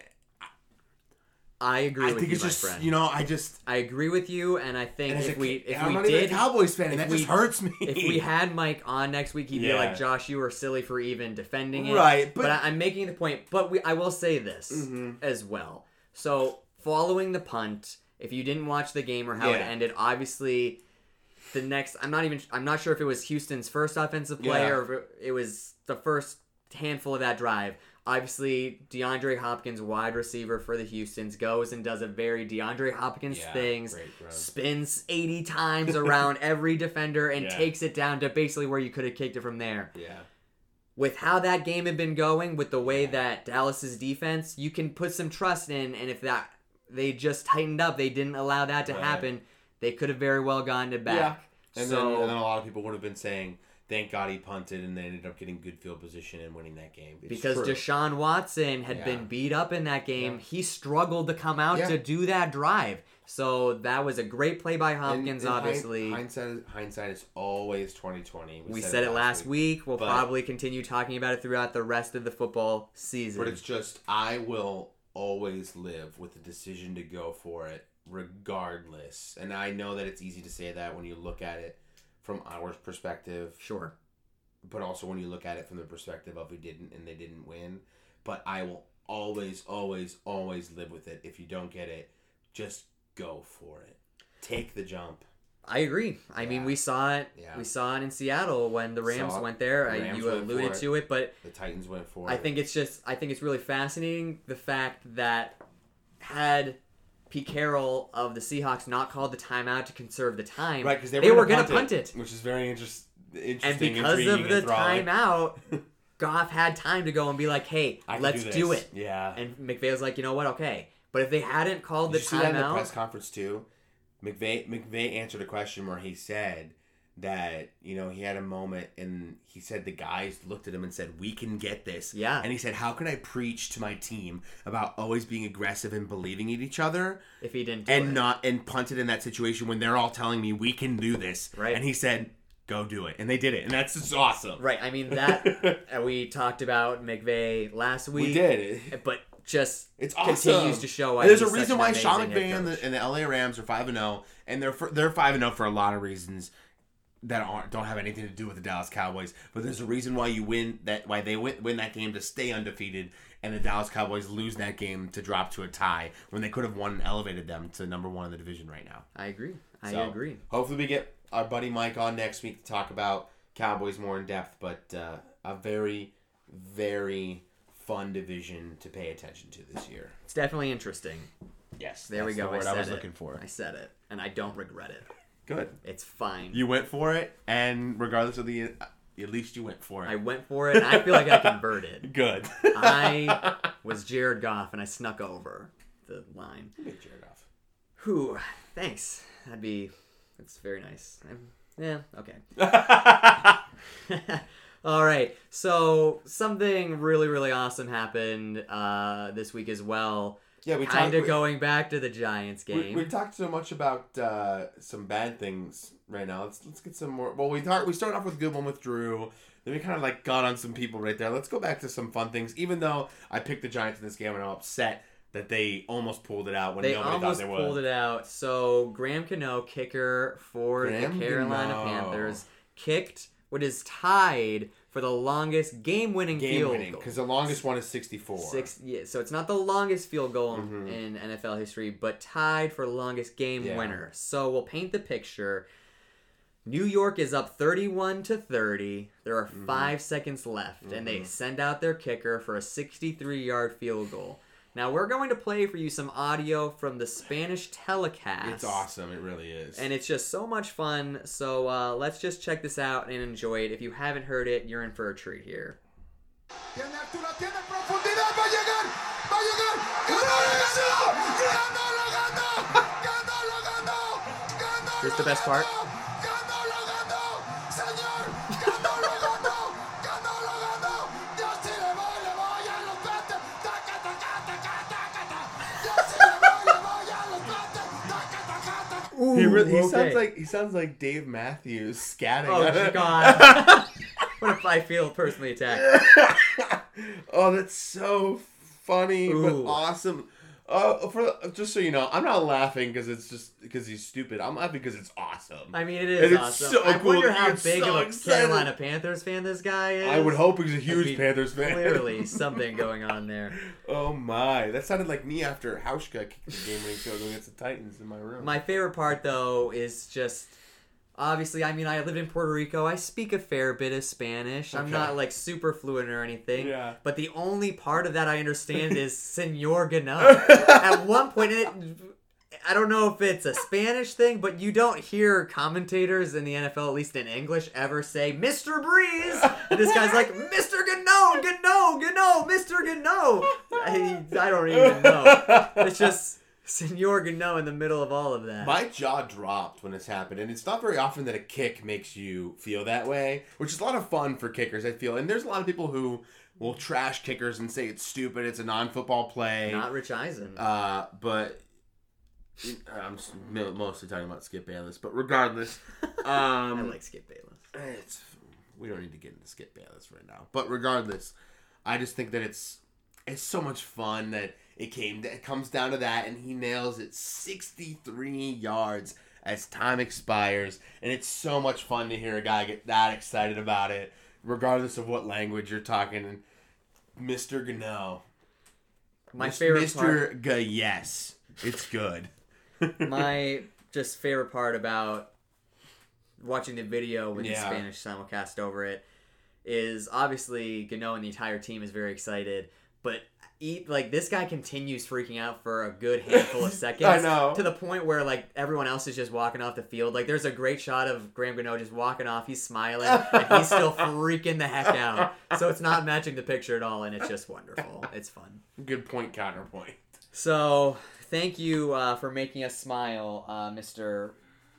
I agree I with think you, it's my just friend. you know I just I agree with you, and I think and if a we if I'm we not even did a Cowboys fan, and that just we- hurts me. if we had Mike on next week, he'd be like, "Josh, you were silly for even defending it." Right, but, but- I, I'm making the point. But we, I will say this Mhm. as well. So following the punt, if you didn't watch the game or how it ended, obviously the next. I'm not even. I'm not sure if it was Houston's first offensive play Yeah. or it was the first handful of that drive. Obviously, DeAndre Hopkins, wide receiver for the Houston's, goes and does a very DeAndre Hopkins Yeah, things, spins 80 times around every defender and Yeah. takes it down to basically where you could have kicked it from there. yeah With how that game had been going, with the way that Dallas's defense, you can put some trust in, and if that they just tightened up, they didn't allow that to Right. happen, they could have very well gotten it back. And, so then, and then a lot of people would have been saying, "Thank God he punted," and they ended up getting good field position and winning that game It's because true. Deshaun Watson had Yeah. been beat up in that game, Yeah. he struggled to come out Yeah. to do that drive. So that was a great play by Hopkins, and hind- obviously. hindsight is, hindsight is always twenty twenty. we said, it last week. We'll But- probably continue talking about it throughout the rest of the football season. But it's just I will always live with the decision to go for it regardless. And I know that it's easy to say that when you look at it from our perspective, sure. but also when you look at it from the perspective of we didn't and they didn't win. But I will always, always, always live with it. If you don't get it, just go for it. Take the jump. I agree. I mean, we saw it. Yeah. We saw it in Seattle when the Rams Saw went there. The I, Rams you went alluded for it. to it, but The Titans went for I it. think it's just I think it's really fascinating the fact that had Pete Carroll of the Seahawks not called the timeout to conserve the time, right because they, they were going to punt it, which is very interest, interesting. and because of the timeout, Goff had time to go and be like, "Hey, I let's do do, it." Yeah. And McVay was like, "You know what? Okay." But if they hadn't called Did the you see that in the timeout, press conference too? McVay McVay answered a question where he said that you know he had a moment and he said the guys looked at him and said we can get this Yeah. and he said how can I preach to my team about always being aggressive and believing in each other if he didn't do and it. not and punted in that situation when they're all telling me we can do this Right. and he said go do it and they did it and that's just awesome Right. I mean that uh, we talked about McVay last week. we did but just It's continues to show why And there's a reason why Sean McVay and the, and the LA Rams are five and zero, and they're for, they're five and zero for a lot of reasons that aren't don't have anything to do with the Dallas Cowboys. But there's a reason why you win that why they win, win that game to stay undefeated, and the Dallas Cowboys lose that game to drop to a tie when they could have won and elevated them to number one in the division right now. I agree. I So, agree. Hopefully, we get our buddy Mike on next week to talk about Cowboys more in depth, but uh, a very, very fun division to pay attention to this year. It's definitely interesting. Yes, There we go. The I, I, was it. looking for. I said it, and I don't regret it. Good. It's fine. You went for it, and regardless of the, at least you went for it. I went for it, and I feel like I converted. Good. I was Jared Goff, and I snuck over the line. Big Jared Goff. Whew, thanks. That'd be. That's very nice. I'm- yeah. Okay. All right. So something really, really awesome happened uh, this week as well. Yeah, we kind of going back to the Giants game. we talked so much about uh, some bad things right now. Let's let's get some more. Well, we talked. We started off with a good one with Drew. Then we kind of like got on some people right there. Let's go back to some fun things. Even though I picked the Giants in this game, and I'm upset that they almost pulled it out when they nobody almost thought they pulled it out. So Graham Gano, kicker for Graham the Carolina Gano. Panthers, kicked what is tied for the longest game-winning Game field winning goal. because the longest one is 64. Six, yeah, so it's not the longest field goal Mhm. in NFL history, but tied for longest game Yeah. winner. So we'll paint the picture. New York is up 31 to 30. There are Mm-hmm. 5 seconds left and they send out their kicker for a 63-yard field goal. Now we're going to play for you some audio from the Spanish telecast. It's awesome. It really is. And it's just so much fun. So uh, let's just check this out and enjoy it. If you haven't heard it, you're in for a treat here. Tiene altura, tiene profundidad, taca! he really he okay. sounds like he sounds like Dave Matthews scatting. Oh god. what if I feel personally attacked? oh, that's so funny but awesome. Uh, for just so you know, I'm not laughing because it's just because he's stupid. I'm laughing because it's awesome. I mean, it And is it's awesome. so I cool wonder how big so of a excited. Carolina Panthers fan this guy is. I would hope he's a huge be Panthers fan. Clearly, something going on there. Oh my, that sounded like me after Hauschka kicked the game-winning field against the Titans in my room. My favorite part, though, is just obviously. I mean, I lived in Puerto Rico. I speak a fair bit of Spanish. I'm not like super fluent or anything. Yeah. But the only part of that I understand is Senor Gano. At one point, it. I don't know if it's a Spanish thing, but you don't hear commentators in the NFL, at least in English, ever say "Mr. Brees." And this guy's like "Mr. Gano, Gano, Gano, Mr. Gano." I, I don't even know. It's just Senor Gano in the middle of all of that. My jaw dropped when this happened, and it's not very often that a kick makes you feel that way, which is a lot of fun for kickers, I feel. And there's a lot of people who will trash kickers and say it's stupid, it's a non-football play. Not Rich Eisen. Uh, but I'm mostly talking about Skip Bayless. But regardless, um, I like Skip Bayless. it's we don't need to get into Skip Bayless right now. But regardless, I just think that it's it's so much fun that it came it comes down to that, and he nails it 63 yards as time expires, and it's so much fun to hear a guy get that excited about it, regardless of what language you're talking. And Mr. Gano, My Mis- favorite part. Mr. G- yes, it's good. my just favorite part about watching the video with Yeah. the Spanish simulcast over it is obviously Gano and the entire team is very excited, but eat like this guy continues freaking out for a good handful of seconds. I know. to the point where like everyone else is just walking off the field. Like there's a great shot of Graham Gano just walking off. He's smiling and he's still freaking the heck out. So it's not matching the picture at all, and it's just wonderful. It's fun. Good point, counterpoint. So thank you uh, for making us smile, uh, Mr.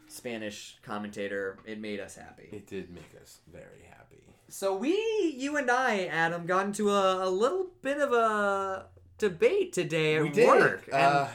Spanish commentator. It made us happy. It did make us very happy. So we, you and I, Adam, got into a, a little bit of a debate today at We did. work. Uh,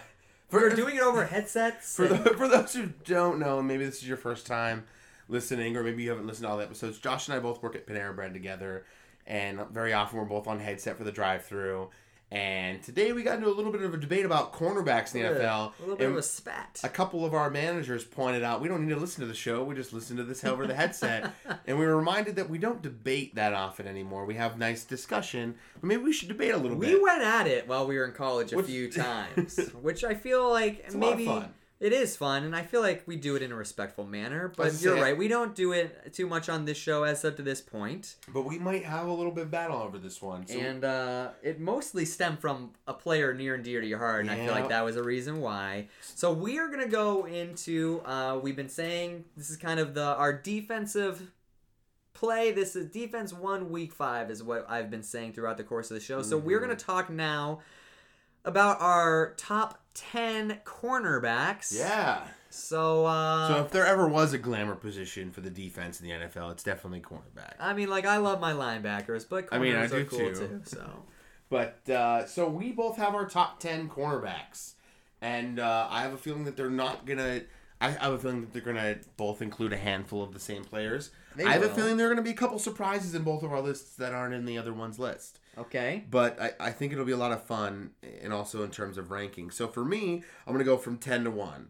we were doing it over headsets. For, and- the, for those who don't know, maybe this is your first time listening, or maybe you haven't listened to all the episodes, Josh and I both work at Panera Bread together, and very often we're both on headset for the drive-through. And today we got into a little bit of a debate about cornerbacks in the NFL. a little bit of a spat. a couple of our managers pointed out we don't need to listen to the show. We just listen to this over the headset. and we were reminded that we don't debate that often anymore. We have nice discussion, but maybe we should debate a little We bit. We went at it while we were in college a Which- few times, which I feel like a lot of maybe fun. It is fun, and I feel like we do it in a respectful manner. But you're right, we don't do it too much on this show as up to this point, But we might have a little bit of battle over this one. So and uh, it mostly stemmed from a player near and dear to your heart, and I feel like that was a reason why. So we are gonna go into. Uh, we've been saying this is kind of the our defensive play. This is defense one, week five, is what I've been saying throughout the course of the show. So we're Mm-hmm. going to talk now about our top 10 cornerbacks. yeah. So, uh, So if there ever was a glamour position for the defense in the NFL, it's definitely cornerback. I mean, like, I love my linebackers, but corners I mean, I are do cool too. too. So, But uh, so we both have our top ten cornerbacks, and uh, I have a feeling that they're not gonna. I have a feeling that they're gonna both include a handful of the same players. They I have a feeling there are gonna be a couple surprises in both of our lists that aren't in the other one's list. Okay. But I, I think it'll be a lot of fun, and also in terms of ranking. So for me, I'm gonna go from ten to one.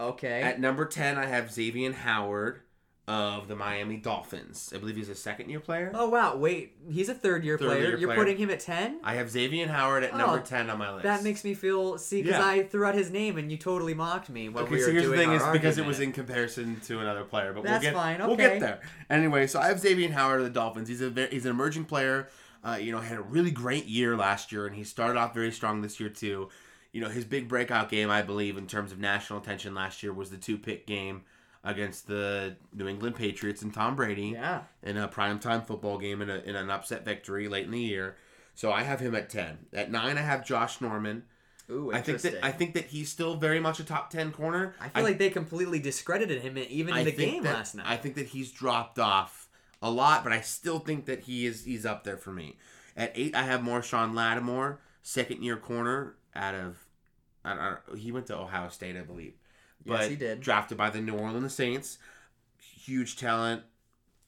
Okay. At number ten, I have Xavier Howard of the Miami Dolphins. I believe he's a second year player. oh, wow. Wait, he's a third year Third player. year You're player. putting him at 10? I have Xavier Howard at Oh, number ten on my list. That makes me feel. See, because Yeah. I threw out his name and you totally mocked me when Okay, we so were here's the thing: is because it was in comparison to another player, but That's we'll get fine, we'll get there anyway. So I have Xavier Howard of the Dolphins. He's a he's an emerging player. Uh, you know, had a really great year last year, and he started off very strong this year too. You know, his big breakout game, I believe, in terms of national attention last year, was the two pick game against the New England Patriots and Tom Brady Yeah. in a primetime football game in, a, in an upset victory late in the year. So I have him at ten. At nine, I have Josh Norman. Ooh, I think that I think that he's still very much a top ten corner. I feel like they completely discredited him even in I the game that- last night. I think that he's dropped off a lot, but I still think that he is he's up there for me. At eight, I have Marshawn Lattimore, second year corner out of I don't know, he went to Ohio State, I believe. Yes, but he did. Drafted by the New Orleans Saints, huge talent.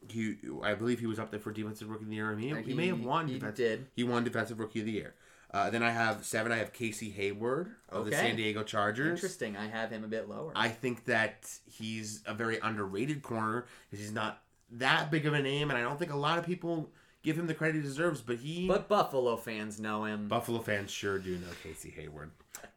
He, I believe he was up there for defensive rookie of the year. He, Uh, he, may have won. he defensive, did. He won defensive rookie of the year. Uh, then I have seven. I have Casey Hayward of the San Diego Chargers. Interesting. I have him a bit lower. I think that he's a very underrated corner because he's not that big of a name, and I don't think a lot of people give him the credit he deserves. But he, but Buffalo fans know him. Buffalo fans sure do know Casey Hayward.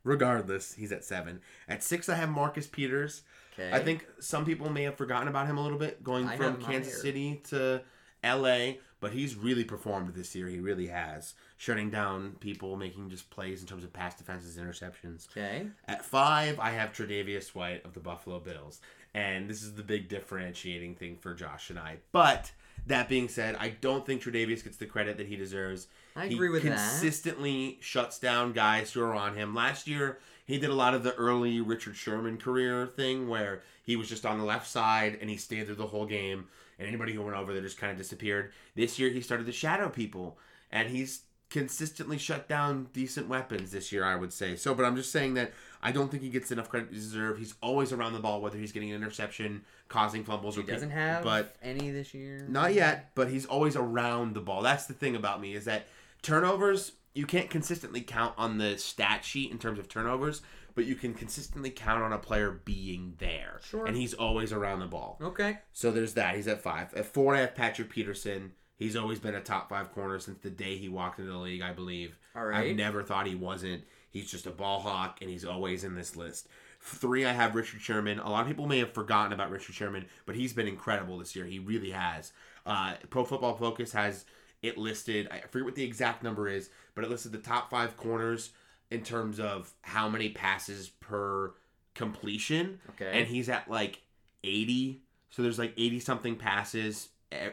Regardless, he's at seven. At six, I have Marcus Peters. Okay. I think some people may have forgotten about him a little bit, going I from Kansas. City to L.A. But he's really performed this year. He really has, shutting down people, making just plays in terms of pass defenses, interceptions. Okay. At five, I have Tre'Davious White of the Buffalo Bills, and this is the big differentiating thing for Josh and I. But that being said, I don't think Tre'Davious gets the credit that he deserves. I he agree with that. consistently shuts down guys who are on him. Last year, he did a lot of the early Richard Sherman career thing where he was just on the left side and he stayed there the whole game, and anybody who went over there just kind of disappeared. This year, he started to shadow people, and he's consistently shut down decent weapons this year, I would say. So, but I'm just saying that I don't think he gets enough credit to deserve. He's always around the ball, whether he's getting an interception, causing fumbles, He or doesn't pick- have but any this year. not yet, but he's always around the ball. That's the thing about me is that turnovers you can't consistently count on the stat sheet in terms of turnovers, but you can consistently count on a player being there. Sure. And he's always around the ball. Okay. So there's that. He's at five. At four, I have Patrick Peterson. He's always been a top five corner since the day he walked into the league, I believe. All right. I've never thought he wasn't. He's just a ball hawk, and he's always in this list. Three, I have Richard Sherman. A lot of people may have forgotten about Richard Sherman, but he's been incredible this year. He really has. Uh, Pro Football Focus has it listed I forget what the exact number is, but it listed the top five corners in terms of how many passes per completion. Okay. and he's at like eighty. So there's like eighty something passes e-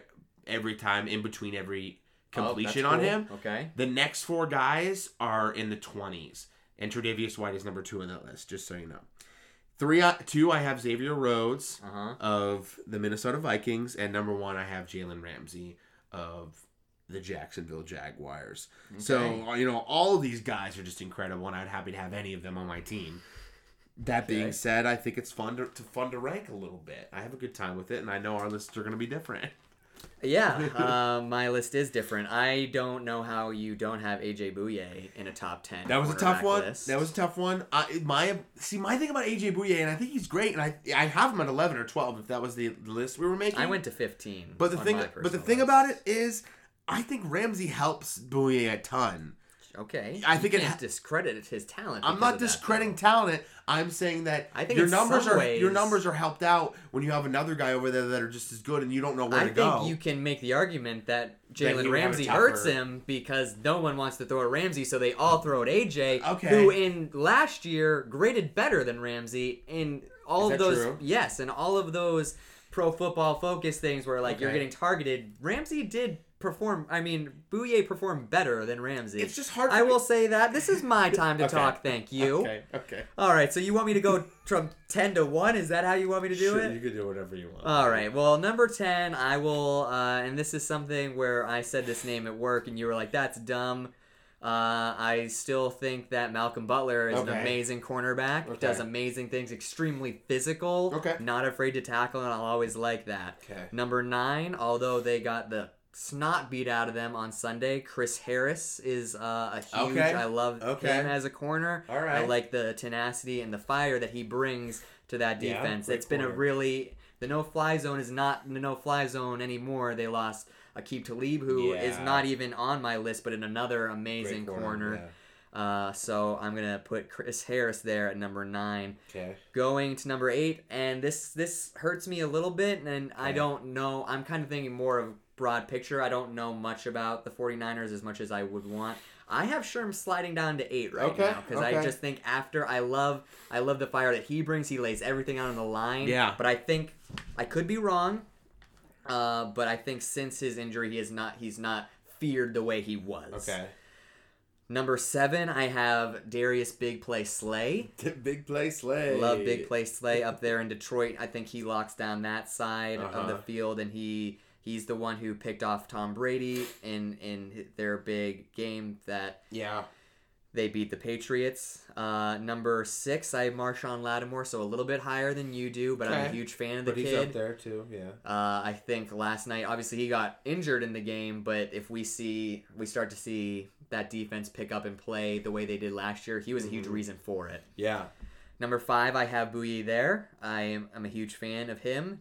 every time in between every completion Oh, on cool. him. Okay. The next four guys are in the twenties, and Tre'Davious White is number two on that list. Just so you know. Three, uh, two, I have Xavier Rhodes Uh-huh. of the Minnesota Vikings, and number one, I have Jalen Ramsey of the Jacksonville Jaguars. So uh, you know, all of these guys are just incredible, and I'd happy to have any of them on my team. That being Okay. said, I think it's fun to, to fun to rank a little bit. I have a good time with it, and I know our lists are going to be different. Yeah, uh, my list is different. I don't know how you don't have AJ Bouye in a top ten. That was a tough one. list. That was a tough one. I my see my thing about AJ Bouye, and I think he's great, and I I have him at eleven or twelve if that was the, list we were making. I went to fifteen. But the thing, but the thing list. about it is, I think Ramsey helps Bouye a ton. Okay, I think it ha- discredited his talent. I'm not discrediting talent. I'm saying that I think your numbers are your numbers are helped out when you have another guy over there that are just as good, and you don't know where to go. I to think go. you can make the argument that Jalen would have a Ramsey hurts him because no one wants to throw at Ramsey, so they all throw at AJ, Okay. who in last year graded better than Ramsey in all of those. true? Yes, and all of those pro football focus things where like you're getting targeted. Ramsey did perform. I mean, Bouye performed better than Ramsey. It's just hard for I me- will say that this is my time to Okay. talk. Thank you. Okay, okay. All right, so you want me to go from ten to one? Is that how you want me to do Sure, it? You can do whatever you want. All right. Well, number 10, I will, uh, and this is something where I said this name at work and you were like, that's dumb. Uh, I still think that Malcolm Butler is an amazing cornerback, Okay. does amazing things, extremely physical, Okay. not afraid to tackle, and I'll always like that. Okay. Number 9, although they got the snot beat out of them on Sunday, Chris Harris is uh, a huge, Okay. I love Okay. him as a corner. All I like the tenacity and the fire that he brings to that defense. great it's been a really the no fly zone is not the no fly zone anymore. They lost Aqib Talib, who is Yeah. not even on my list, but in another amazing Great corner. Uh, so I'm gonna put Chris Harris there at number nine. Okay. Going to number eight, and this this hurts me a little bit, and I don't know. I'm kind of thinking more of broad picture. I don't know much about the 49ers as much as I would want. I have Sherm sliding down to eight right Okay, now because I just think after I love I love the fire that he brings. He lays everything out on the line. Yeah. But I think I could be wrong. Uh, but I think since his injury, he is not he's not feared the way he was. Okay. Number seven, I have Darius Big Play Slay. Big play slay. Love Big Play Slay up there in Detroit. I think he locks down that side of the Uh-huh. field, and he he's the one who picked off Tom Brady in in their big game that Yeah. they beat the Patriots. Uh, number six, I have Marshawn Lattimore, so a little bit higher than you do, but I'm a huge fan of the But he's up there too. Yeah. Uh, I think last night, obviously, he got injured in the game, but if we see, we start to see that defense pick up and play the way they did last year, he was a huge Mm-hmm. reason for it. Yeah. Number five, I have Bouye there. I am I'm a huge fan of him.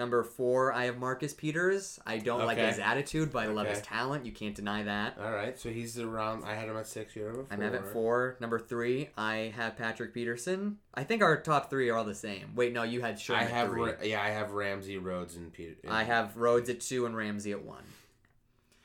Number four, I have Marcus Peters. I don't like his attitude, but I love his talent. You can't deny that. All right. So he's around. I had him at six. You're at I'm at four. Number three, I have Patrick Peterson. I think our top three are all the same. Wait, no, you had Sherman I have. Ra- yeah, I have Ramsey, Rhodes, and Peter. I have Rhodes at two and Ramsey at one.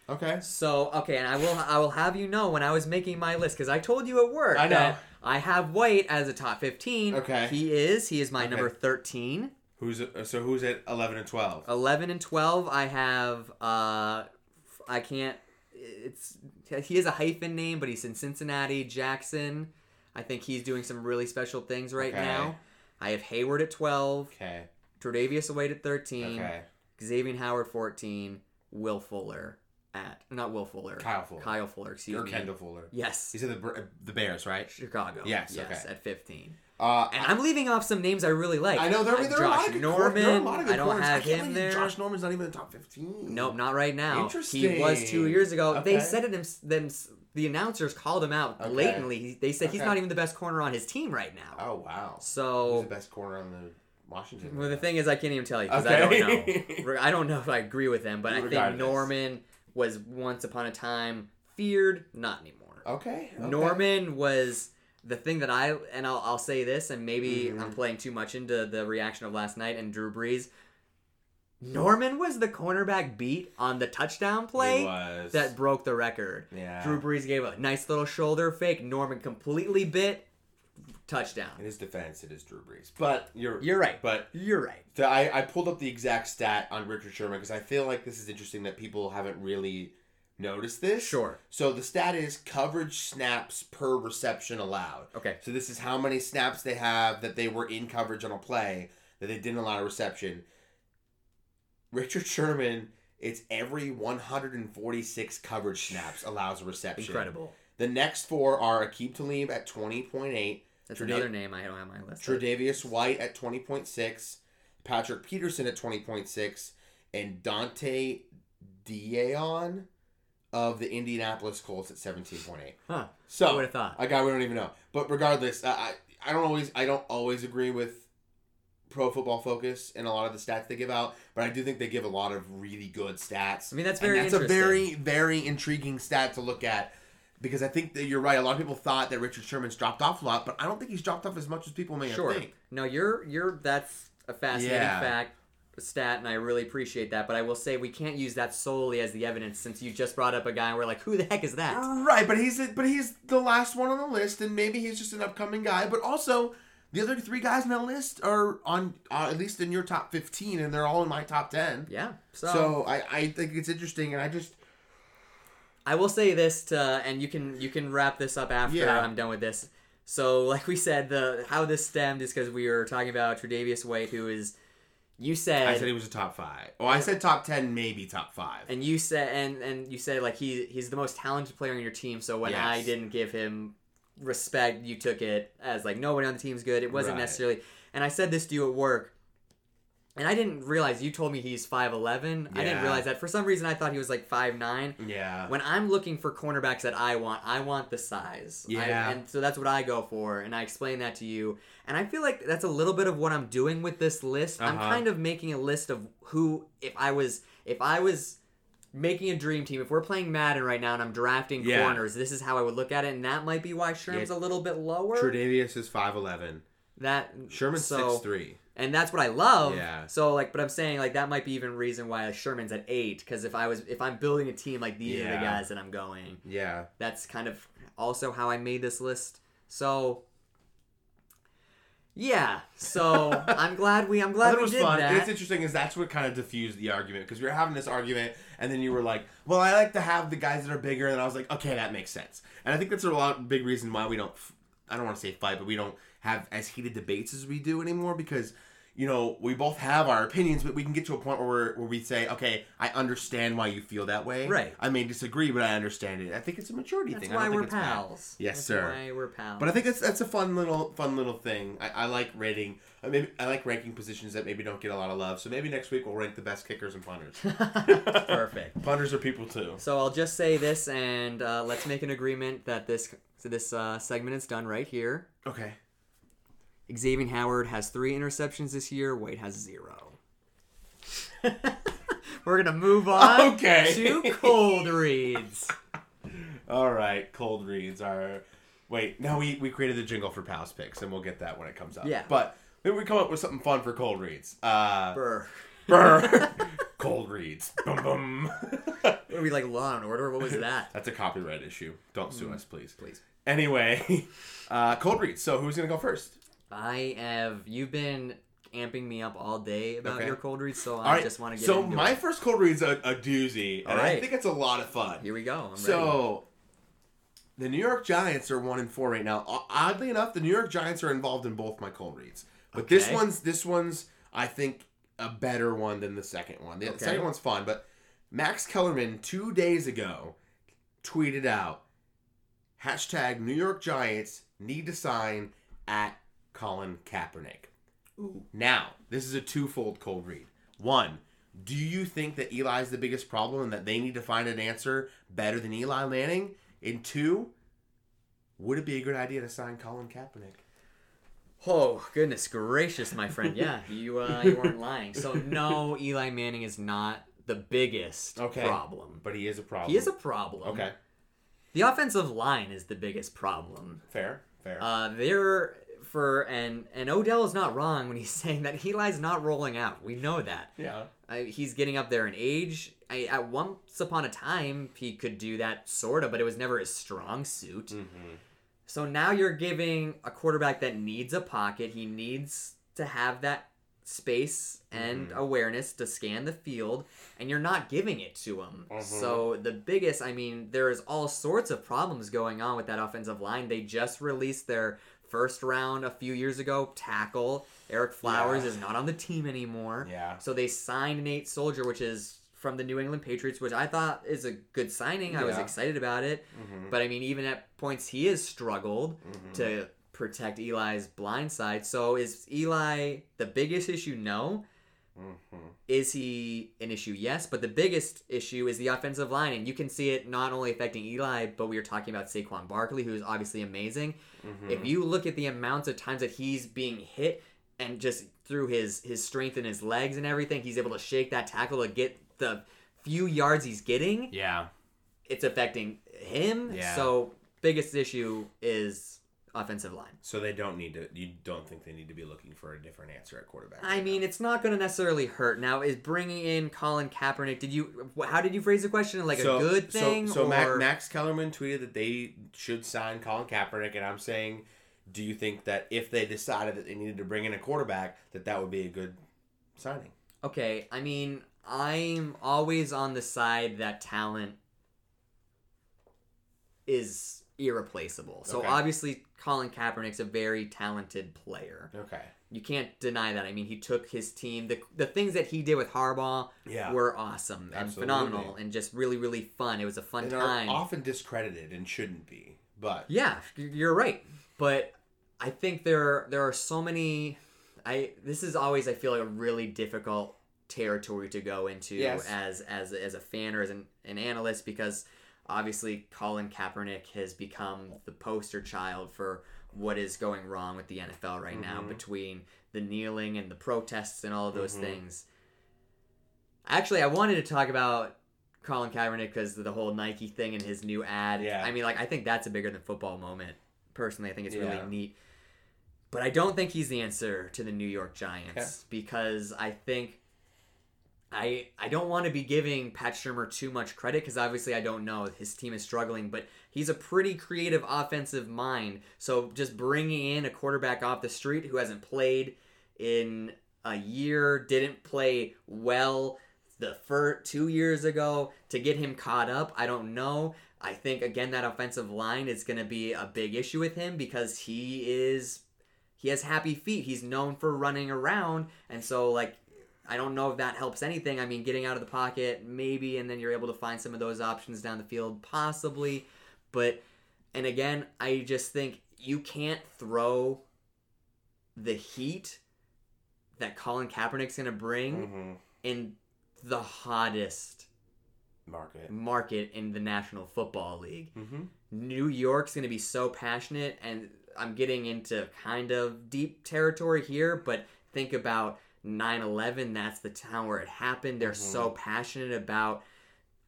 Okay. So okay, and I will I will have you know when I was making my list because I told you at work I know. I have White as a top fifteen. Okay. he is. He is my Okay. number thirteen. Who's uh, so? Who's at eleven and twelve? 11 and 12 i have uh i can't it's he has a hyphen name but he's in cincinnati jackson i think he's doing some really special things right Okay. now i have hayward at 12 Okay. Tre'Davious Wade at 13 Okay. xavier howard 14 will fuller at not will fuller Kyle Fuller. kyle fuller excuse Or me Kendall Fuller. yes He's at the the Bears, right? chicago Yes, yes okay. at 15 Uh, and i'm leaving off some names i really like I know there, Uh, there are a lot josh of good norman There are a lot of good i don't corners. have can't him there Josh Norman's not even in the top fifteen. Nope, not right now. Interesting. He was two years ago. They said it. Him, them, the announcers called him out Okay. blatantly. They said he's not even the best corner on his team right now. Oh wow. Who's So, the best corner on the Washington? well, the thing is, I can't even tell you because I don't know. I don't know if I agree with him, but I think. Norman was once upon a time feared, not anymore. Okay. okay. Norman was the thing that I and I'll, I'll say this, and maybe Mhm. I'm playing too much into the reaction of last night and Drew Brees. Norman was the cornerback beat on the touchdown play that broke the record. Yeah. Drew Brees gave a nice little shoulder fake. Norman completely bit. Touchdown. In his defense, it is Drew Brees. But you're You're right. But You're right. the, I, I pulled up the exact stat on Richard Sherman because I feel like this is interesting that people haven't really noticed this. Sure. So the stat is coverage snaps per reception allowed. Okay. So this is how many snaps they have that they were in coverage on a play that they didn't allow a reception. Richard Sherman, it's every 146 coverage snaps allows a reception. Incredible. The next four are Aqib Talib at 20.8. That's another name I don't have on my list. Tre'Davious White at 20.6, Patrick Peterson at 20.6, and Dante Dion of the Indianapolis Colts at 17.8. Huh. So I would've thought? A guy we don't even know. But regardless, I I, I don't always I don't always agree with Pro Football Focus and a lot of the stats they give out, but I do think they give a lot of really good stats. I mean, that's And very that's a very very intriguing stat to look at because I think that you're right. A lot of people thought that Richard Sherman's dropped off a lot, but I don't think he's dropped off as much as people may Sure. think. No, you're you're that's a fascinating Yeah. fact stat and I really appreciate that, but I will say we can't use that solely as the evidence since you just brought up a guy and we're like, who the heck is that? Right, but he's but he's the last one on the list, and maybe he's just an upcoming guy. But also, the other three guys on that list are on uh, at least in your top fifteen, and they're all in my top ten. Yeah. So, So I, I think it's interesting, and I just I will say this to, and you can you can wrap this up after Yeah. I'm done with this. So, like we said, the how this stemmed is because we were talking about Tre'Davious White, who is you said, I said he was a top five. Oh, I said top ten, maybe top five. and you said and and you said like he he's the most talented player on your team. So when I didn't give him respect, you took it as like no one on the team's good. It wasn't Right. necessarily. And I said this to you at work. And I didn't realize you told me he's 5'11. I didn't realize that. For some reason I thought he was like 5'9. yeah, When I'm looking for cornerbacks that I want, I want the size. I- Yeah. and so that's what I go for. And I explain that to you. And I feel like that's a little bit of what I'm doing with this list. I'm Uh-huh. kind of making a list of who, if I was, if I was making a dream team, if we're playing Madden right now and I'm drafting Yeah. corners, this is how I would look at it. And that might be why Sherm's Yeah. a little bit lower. Tre'Davious is five eleven. That Sherman's so, six three. And that's what I love. Yeah. So like, but I'm saying like that might be even reason why Sherman's at eight because if I was if I'm building a team like these are the guys that I'm going. Yeah, That's kind of also how I made this list. So yeah, so I'm glad we I'm glad we was did fun. That. it's interesting is that's what kind of diffused the argument because we were having this argument and then you were like, "Well, I like to have the guys that are bigger," and I was like, "Okay, that makes sense." And I think that's a lot big reason why we don't. I don't want to say fight, but we don't have as heated debates as we do anymore because. You know, we both have our opinions, but we can get to a point where we're, where we say, "Okay, I understand why you feel that way. Right. I may disagree, but I understand it." I think it's a maturity That's thing. I why think we're it's bad. pals. Yes, That's sir. Why we're pals. But I think that's that's a fun little fun little thing. I, I like rating. I maybe I like ranking positions that maybe don't get a lot of love. So maybe next week we'll rank the best kickers and punters. perfect. punters are people too. So I'll just say this, and uh, let's make an agreement that this so this uh, segment is done right here. Okay. Xavier Howard has three interceptions this year. Wade has zero. We're gonna move on Okay. to cold reads. All right. Cold reads are. Wait. No, we we created the jingle for Pals picks, and we'll get that when it comes up. Yeah. But maybe we come up with something fun for cold reads. Uh, Brr. brr. cold reads. Bum. What are we like Law and Order? What was that? That's a copyright issue. Don't sue us, please. Please. Anyway, uh, cold reads. So who's gonna go first? I have. You've been amping me up all day about Okay. your cold reads, so I right. just want to get so my it. first cold read's a, a doozy, and All I think it's a lot of fun. Here we go. I'm ready. So, the New York Giants are one and four right now. Oddly enough, the New York Giants are involved in both my cold reads, but this one's this one's I think a better one than the second one. The Okay. second one's fun, but Max Kellerman two days ago tweeted out hashtag New York Giants need to sign at Colin Kaepernick. Now, this is a twofold cold read. One, do you think that Eli is the biggest problem and that they need to find an answer better than Eli Manning? And two, would it be a good idea to sign Colin Kaepernick? Oh goodness gracious, my friend! Yeah, you uh, you weren't lying. So no, Eli Manning is not the biggest Okay. problem. But he is a problem. He is a problem. Okay. The offensive line is the biggest problem. Fair. Fair. Uh, they're for and and Odell is not wrong when he's saying that Eli's not rolling out. We know that. Yeah. I, he's getting up there in age. I, at once upon a time, he could do that sort of, but it was never his strong suit. Mm-hmm. So now you're giving a quarterback that needs a pocket. He needs to have that space and Mm-hmm. awareness to scan the field, and you're not giving it to him. Mm-hmm. So the biggest, I mean, there is all sorts of problems going on with that offensive line. They just released their first round a few years ago tackle. Ereck Flowers Yeah. is not on the team anymore. Yeah. So they signed Nate Solder, which is from the New England Patriots, which I thought is a good signing. I was excited about it. Mm-hmm. But I mean, even at points, he has struggled mm-hmm. to protect Eli's blind side. So is Eli the biggest issue? No. Mm-hmm. Is he an issue? Yes. But the biggest issue is the offensive line. And you can see it not only affecting Eli, but we were talking about Saquon Barkley, who's obviously amazing. Mm-hmm. If you look at the amounts of times that he's being hit and just through his his strength in his legs and everything, he's able to shake that tackle to get the few yards he's getting. Yeah. It's affecting him. Yeah. So biggest issue is offensive line. So they don't need to. You don't think they need to be looking for a different answer at quarterback? I mean, it's not going to necessarily hurt. Now, is bringing in Colin Kaepernick? Did you? How did you phrase the question? Like so, a good thing? So, so or... Mac, Max Kellerman tweeted that they should sign Colin Kaepernick, and I'm saying, do you think that if they decided that they needed to bring in a quarterback, that that would be a good signing? Okay, I mean, I'm always on the side that talent is irreplaceable. So Okay. obviously, Colin Kaepernick's a very talented player. Okay. You can't deny that. I mean, he took his team. The the things that he did with Harbaugh Yeah. were awesome and Absolutely. phenomenal and just really really fun. It was a fun And time. often discredited and shouldn't be, but Yeah, you're right. But I think there there are so many. I this is always I feel like a really difficult territory to go into Yes. as as as a fan or as an, an analyst because obviously Colin Kaepernick has become the poster child for what is going wrong with the NFL right now Mm-hmm. between the kneeling and the protests and all of those things. Actually, I wanted to talk about Colin Kaepernick because the whole Nike thing and his new ad. Yeah. I mean, like I think that's a bigger than football moment. Personally, I think it's Yeah. really neat. But I don't think he's the answer to the New York Giants because I think I I don't want to be giving Pat Shurmur too much credit because obviously I don't know his team is struggling, but he's a pretty creative offensive mind. So just bringing in a quarterback off the street who hasn't played in a year, didn't play well the first two years ago to get him caught up, I don't know. I think again that offensive line is going to be a big issue with him because he is he has happy feet. He's known for running around, and so like I don't know if that helps anything. I mean, getting out of the pocket maybe, and then you're able to find some of those options down the field possibly, but and again, I just think you can't throw the heat that Colin Kaepernick's going to bring Mm-hmm. in the hottest market. market in the National Football League. Mm-hmm. New York's going to be so passionate, and I'm getting into kind of deep territory here, but think about 9 11. That's the town where it happened. They're so mm-hmm. passionate about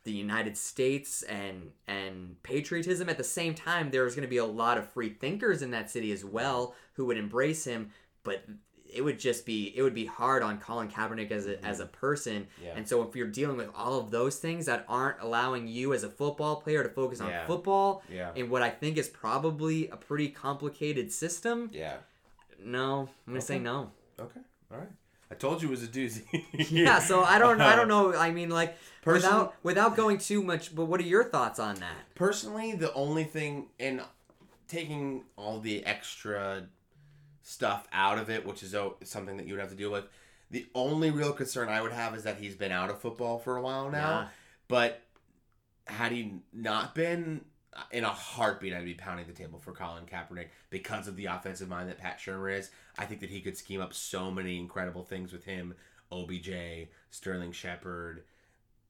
the United States and and patriotism. At the same time, there's going to be a lot of free thinkers in that city as well who would embrace him, but it would just be it would be hard on Colin Kaepernick as a mm-hmm. as a person. Yeah. And so if you're dealing with all of those things that aren't allowing you as a football player to focus on Yeah. football Yeah. in what I think is probably a pretty complicated system, Yeah. no, I'm gonna say no. Okay. All right. I told you it was a doozy. Yeah, so I don't I don't know. I mean like Person- without without going too much, but what are your thoughts on that? Personally, the only thing in taking all the extra stuff out of it, which is something that you would have to deal with, the only real concern I would have is that he's been out of football for a while now. Yeah. But had he not been, in a heartbeat, I'd be pounding the table for Colin Kaepernick because of the offensive mind that Pat Shurmur is. I think that he could scheme up so many incredible things with him, OBJ, Sterling Shepard,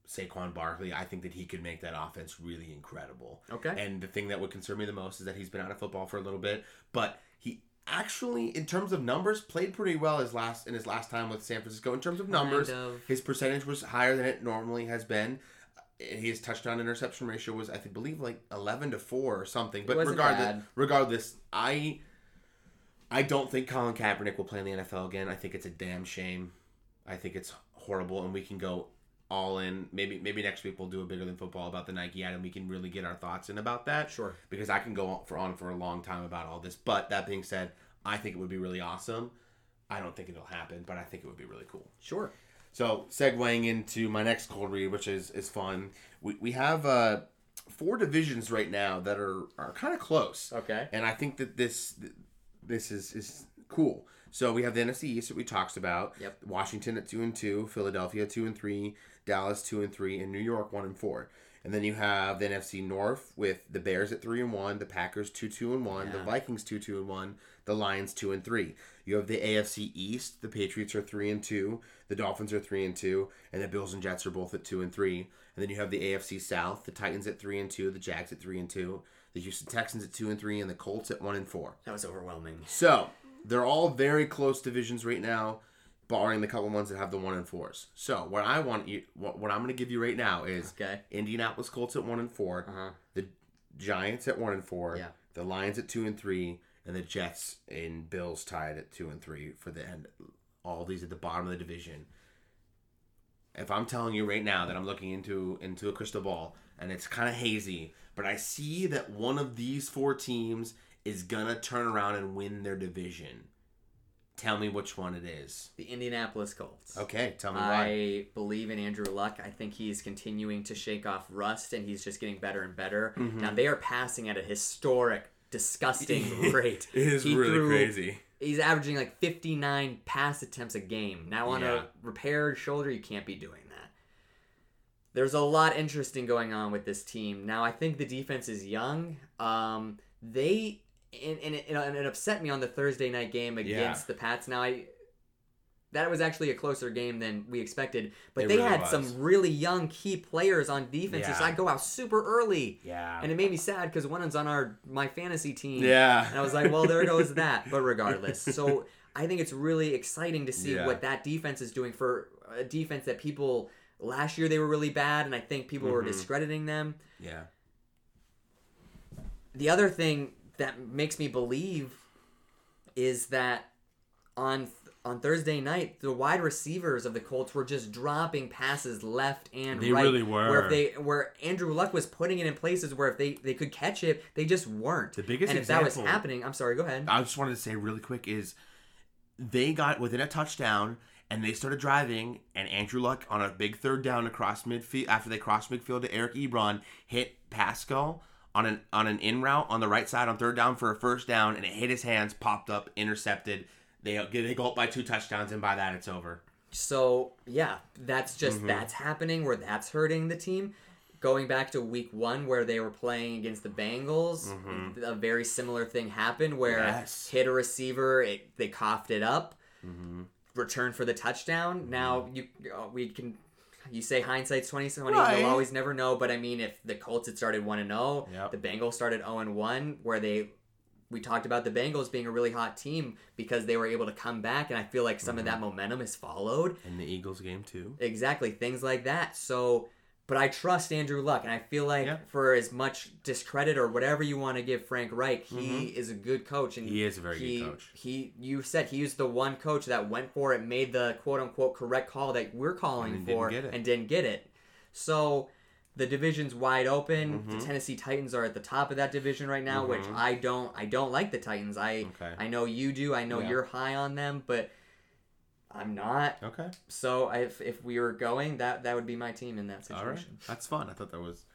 Saquon Barkley. I think that he could make that offense really incredible. Okay. And the thing that would concern me the most is that he's been out of football for a little bit, but he actually, in terms of numbers, played pretty well his last in his last time with San Francisco. In terms of numbers, of. his percentage was higher than it normally has been. His touchdown interception ratio was, I believe like eleven to four or something. But regardless, bad. regardless, I I don't think Colin Kaepernick will play in the NFL again. I think it's a damn shame. I think it's horrible, and we can go all in. Maybe maybe next week we'll do a bigger than football about the Nike ad, and we can really get our thoughts in about that. Sure. Because I can go on for on for a long time about all this. But that being said, I think it would be really awesome. I don't think it'll happen, but I think it would be really cool. Sure. So segueing into my next cold read, which is is fun. We we have uh four divisions right now that are are kind of close. Okay. And I think that this this is is cool. So we have the NFC East that we talked about. Yep. Washington at two and two, Philadelphia two and three, Dallas two and three, and New York one and four. And then you have the NFC North with the Bears at three and one, the Packers two two and one, the Vikings two two and one, the Lions two and three. You have the AFC East, the Patriots are three and two, the Dolphins are three and two, and the Bills and Jets are both at two and three. And then you have the AFC South, the Titans at three and two, the Jags at three and two, the Houston Texans at two and three, and the Colts at one and four. That was overwhelming. So they're all very close divisions right now, barring the couple ones that have the one and fours. So what I want you, what, what I'm going to give you right now is Okay. Indianapolis Colts at one and 4 Uh-huh. the Giants at one and four, Yeah. the Lions at two and three, and the Jets and Bills tied at two and three for the end. All these at the bottom of the division. If I'm telling you right now that I'm looking into into a crystal ball and it's kind of hazy, but I see that one of these four teams is gonna turn around and win their division. Tell me which one it is. The Indianapolis Colts. Okay, tell me why. I believe in Andrew Luck. I think he's continuing to shake off rust and he's just getting better and better. Mm-hmm. Now they are passing at a historic, disgusting rate. It is He really threw- crazy. He's averaging like 59 pass attempts a game. Now on Yeah. a repaired shoulder, you can't be doing that. There's a lot interesting going on with this team. Now I think the defense is young. Um, they and, and, it, and it upset me on the Thursday night game against the Pats. Now I that was actually a closer game than we expected, but It they really had was. some really young key players on defense. Yeah. So I go out super early. Yeah. And it made me sad because one of them's on our my fantasy team. Yeah. And I was like, well, there goes that. But regardless, so I think it's really exciting to see Yeah. what that defense is doing for a defense that people last year they were really bad, and I think people were Mhm. discrediting them. Yeah. The other thing that makes me believe is that on on Thursday night, the wide receivers of the Colts were just dropping passes left and They right. really Where were. if they where Andrew Luck was putting it in places where if they, they could catch it, they just weren't. The biggest and if that was happening, I'm sorry, go ahead. I just wanted to say really quick is they got within a touchdown and they started driving and Andrew Luck on a big third down across midfield after they crossed midfield to Eric Ebron hit Pascal on an on an in route on the right side on third down for a first down and it hit his hands popped up intercepted they they go up by two touchdowns and by that it's over So yeah, that's just Mm-hmm. that's happening where that's hurting the team. Going back to week one where they were playing against the Bengals, a very similar thing happened where Mm-hmm. Yes. hit a receiver, it, they coughed it up, Mm-hmm. return for the touchdown. Now you uh, we can you say hindsight's twenty twenty. Right. You'll always never know, but I mean, if the Colts had started one and zero, Yep. the Bengals started zero and one, where they we talked about the Bengals being a really hot team because they were able to come back, and I feel like some of Mm-hmm. that momentum is followed. in the Eagles game too Exactly, things like that. So, but I trust Andrew Luck, and I feel like Yeah. for as much discredit or whatever you want to give Frank Reich, he is a good coach, and Mm-hmm. He is a very good he- coach. He, you said he was the one coach that went for it, made the quote unquote correct call that we're calling And didn't for, it. and didn't get it. So. The division's wide open. Mm-hmm. The Tennessee Titans are at the top of that division right now, which I don't. I don't like the Titans. I Okay. I know you do. I know Yeah. you're high on them, but I'm not. okay So if if we were going, that that would be my team in that right situation. that's fun I thought that was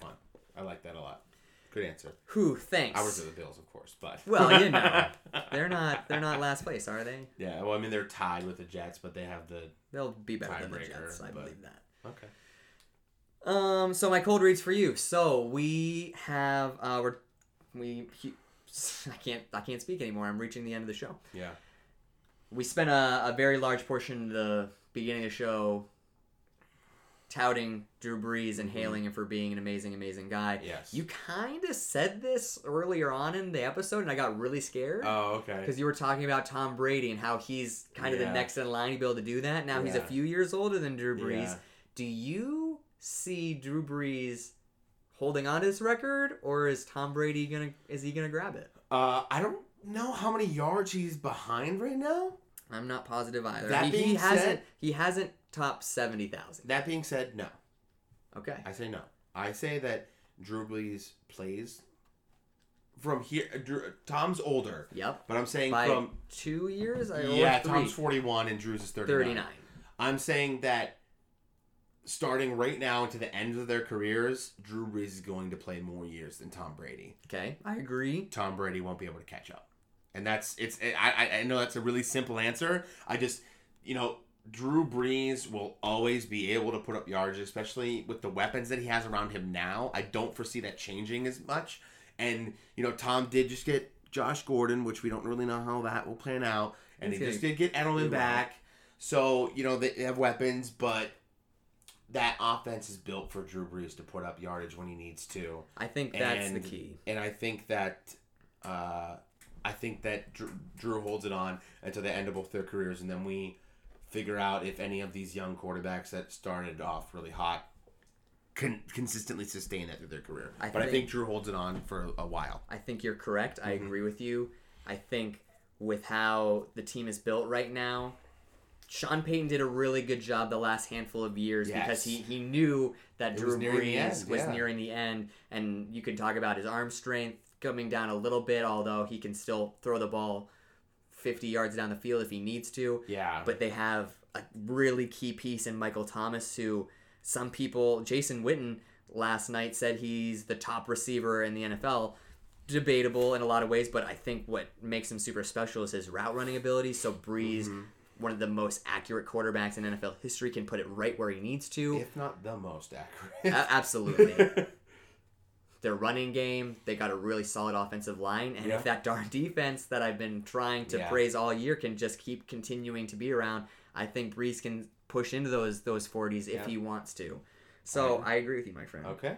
fun I like that a lot good answer Who? Thanks. I was the Bills of course but well, you know, they're not they're not last place, are they? Yeah, well, I mean, they're tied with the Jets, but they have the. They'll be better than the Jets. I but- believe that. Okay. Um. So my cold reads for you. So we have uh we're we he, I can't I can't speak anymore. I'm reaching the end of the show. Yeah. we spent a, a very large portion of the beginning of the show touting Drew Brees and hailing him for being an amazing, amazing guy. Mm-hmm. Yes. You kind of said this earlier on in the episode, and I got really scared. Oh, okay. Because you were talking about Tom Brady and how he's kind of the next in line to be able to do that. Now he's a few years older than Drew Brees. Yeah. Do you see Drew Brees holding on to this record, or is Tom Brady gonna is he gonna grab it? Uh, I don't know how many yards he's behind right now. I'm not positive either. That he, he being hasn't said- he hasn't topped seventy thousand. That being said, no. Okay. I say no. I say that Drew Brees plays from here. Drew, Tom's older. Yep. But I'm saying By from two years, I yeah. Tom's 41 and Drew's is 39. 39. I'm saying that starting right now into the end of their careers, Drew Brees is going to play more years than Tom Brady. Okay, I agree. Tom Brady won't be able to catch up, and that's it's. I I, I know that's a really simple answer. I just you know. Drew Brees will always be able to put up yards, especially with the weapons that he has around him now. I don't foresee that changing as much. And, you know, Tom did just get Josh Gordon, which we don't really know how that will plan out. And He's he just did get Edelman do back. So, you know, they have weapons, but that offense is built for Drew Brees to put up yardage when he needs to. I think that's the key. And I think that uh, I think that Drew, Drew holds it on until the end of both their careers, and then we figure out if any of these young quarterbacks that started off really hot can consistently sustain that through their career. I but I think- think Drew holds it on for a while. I think you're correct. I Mm-hmm. agree with you. I think with how the team is built right now, Sean Payton did a really good job the last handful of years because he, he knew that It Drew was Brees was yeah. nearing the end, and you can talk about his arm strength coming down a little bit, although he can still throw the ball 50 yards down the field if he needs to. Yeah. But they have a really key piece in Michael Thomas, who some people, Jason Witten last night said he's the top receiver in the NFL. Debatable in a lot of ways, but I think what makes him super special is his route running ability. So Brees, Mm-hmm. One of the most accurate quarterbacks in NFL history, can put it right where he needs to. if not the most accurate. Absolutely. Their running game, they got a really solid offensive line, and Yeah. if that darn defense that I've been trying to Yeah. praise all year can just keep continuing to be around, I think Brees can push into those those forties if Yeah. he wants to. So I agree with you, my friend. okay.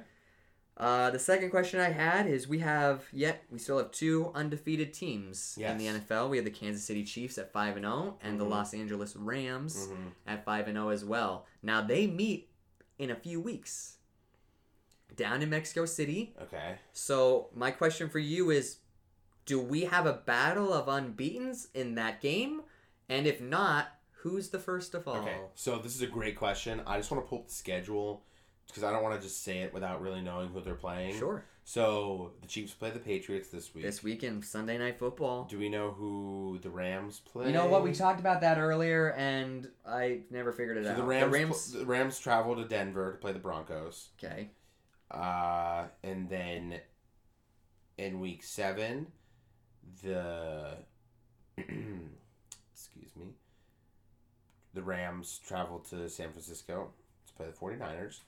Uh, the second question I had is we have yet we still have two undefeated teams in the NFL. We have the Kansas City Chiefs at five and zero, and the Los Angeles Rams Mm-hmm. at five and zero as well. Now they meet in a few weeks down in Mexico City. Okay. So my question for you is, do we have a battle of unbeaten's in that game? And if not, who's the first to fall? Okay. So this is a great question. I just want to pull up the schedule because I don't want to just say it without really knowing who they're playing. Sure. So the Chiefs play the Patriots this week. This weekend, Sunday Night Football. Do we know who the Rams play? You know what? We talked about that earlier, and I never figured it So out. the Rams, the Rams travel to Denver to play the Broncos. okay. Uh, and then in week seven, the excuse me, the Rams travel to San Francisco to play the 49ers,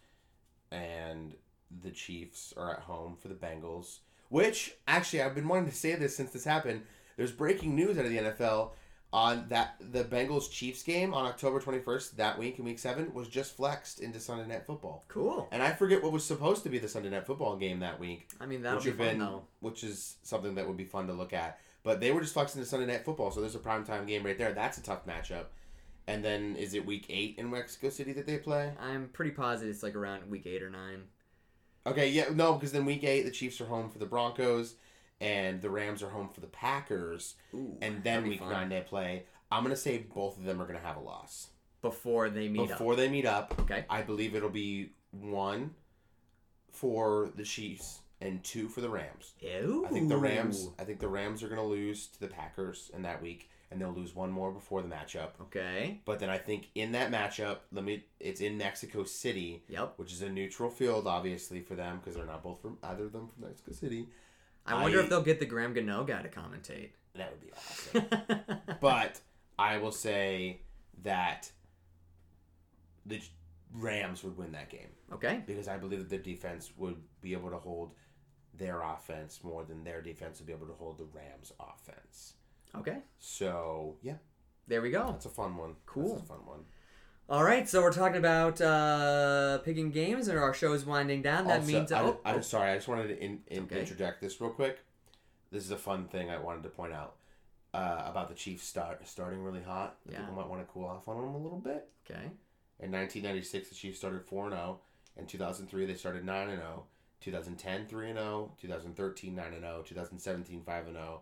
and the Chiefs are at home for the Bengals. Which actually, I've been wanting to say this since this happened. There's breaking news out of the NFL on that the Bengals Chiefs game on October 21st that week in week 7 was just flexed into Sunday Night Football. Cool. And I forget what was supposed to be the Sunday Night Football game that week. I mean, that'll which be fun been, though. which is something that would be fun to look at. But they were just flexing to Sunday Night Football, so there's a primetime game right there. That's a tough matchup. And then is it week eight in Mexico City that they play? I'm pretty positive it's like around week eight or nine. Okay, yeah, no, because then week eight the Chiefs are home for the Broncos, and the Rams are home for the Packers, Ooh, and then week fun. nine they play. I'm gonna say both of them are gonna have a loss before they meet before up. they meet up. Okay. I believe it'll be one for the Chiefs and two for the Rams. Ew. I think the Rams. I think the Rams are gonna lose to the Packers in that week, and they'll lose one more before the matchup. Okay. But then I think in that matchup, let me. It's in Mexico City, Yep. which is a neutral field, obviously for them because they're not both from either of them from Mexico City. I wonder I- if they'll get the Graham Gano guy to commentate. That would be awesome. but I will say that the Rams would win that game okay. because I believe that their defense would be able to hold their offense more than their defense would be able to hold the Rams' offense. Okay. So yeah, There we go. that's a fun one. Cool. That's a fun one. All right, so we're talking about uh, picking games, and our show's winding down. That Also, means I, oh, I'm sorry. I just wanted to in, in, Okay. interject this real quick. This is a fun thing I wanted to point out uh, about the Chiefs start starting really hot. Yeah. People might want to cool off on them a little bit. okay. In 1996, the Chiefs started 4 and 0. In 2003, they started 9 and 0. 2010, 3 0. 2013, 9 0. 2017, 5 0.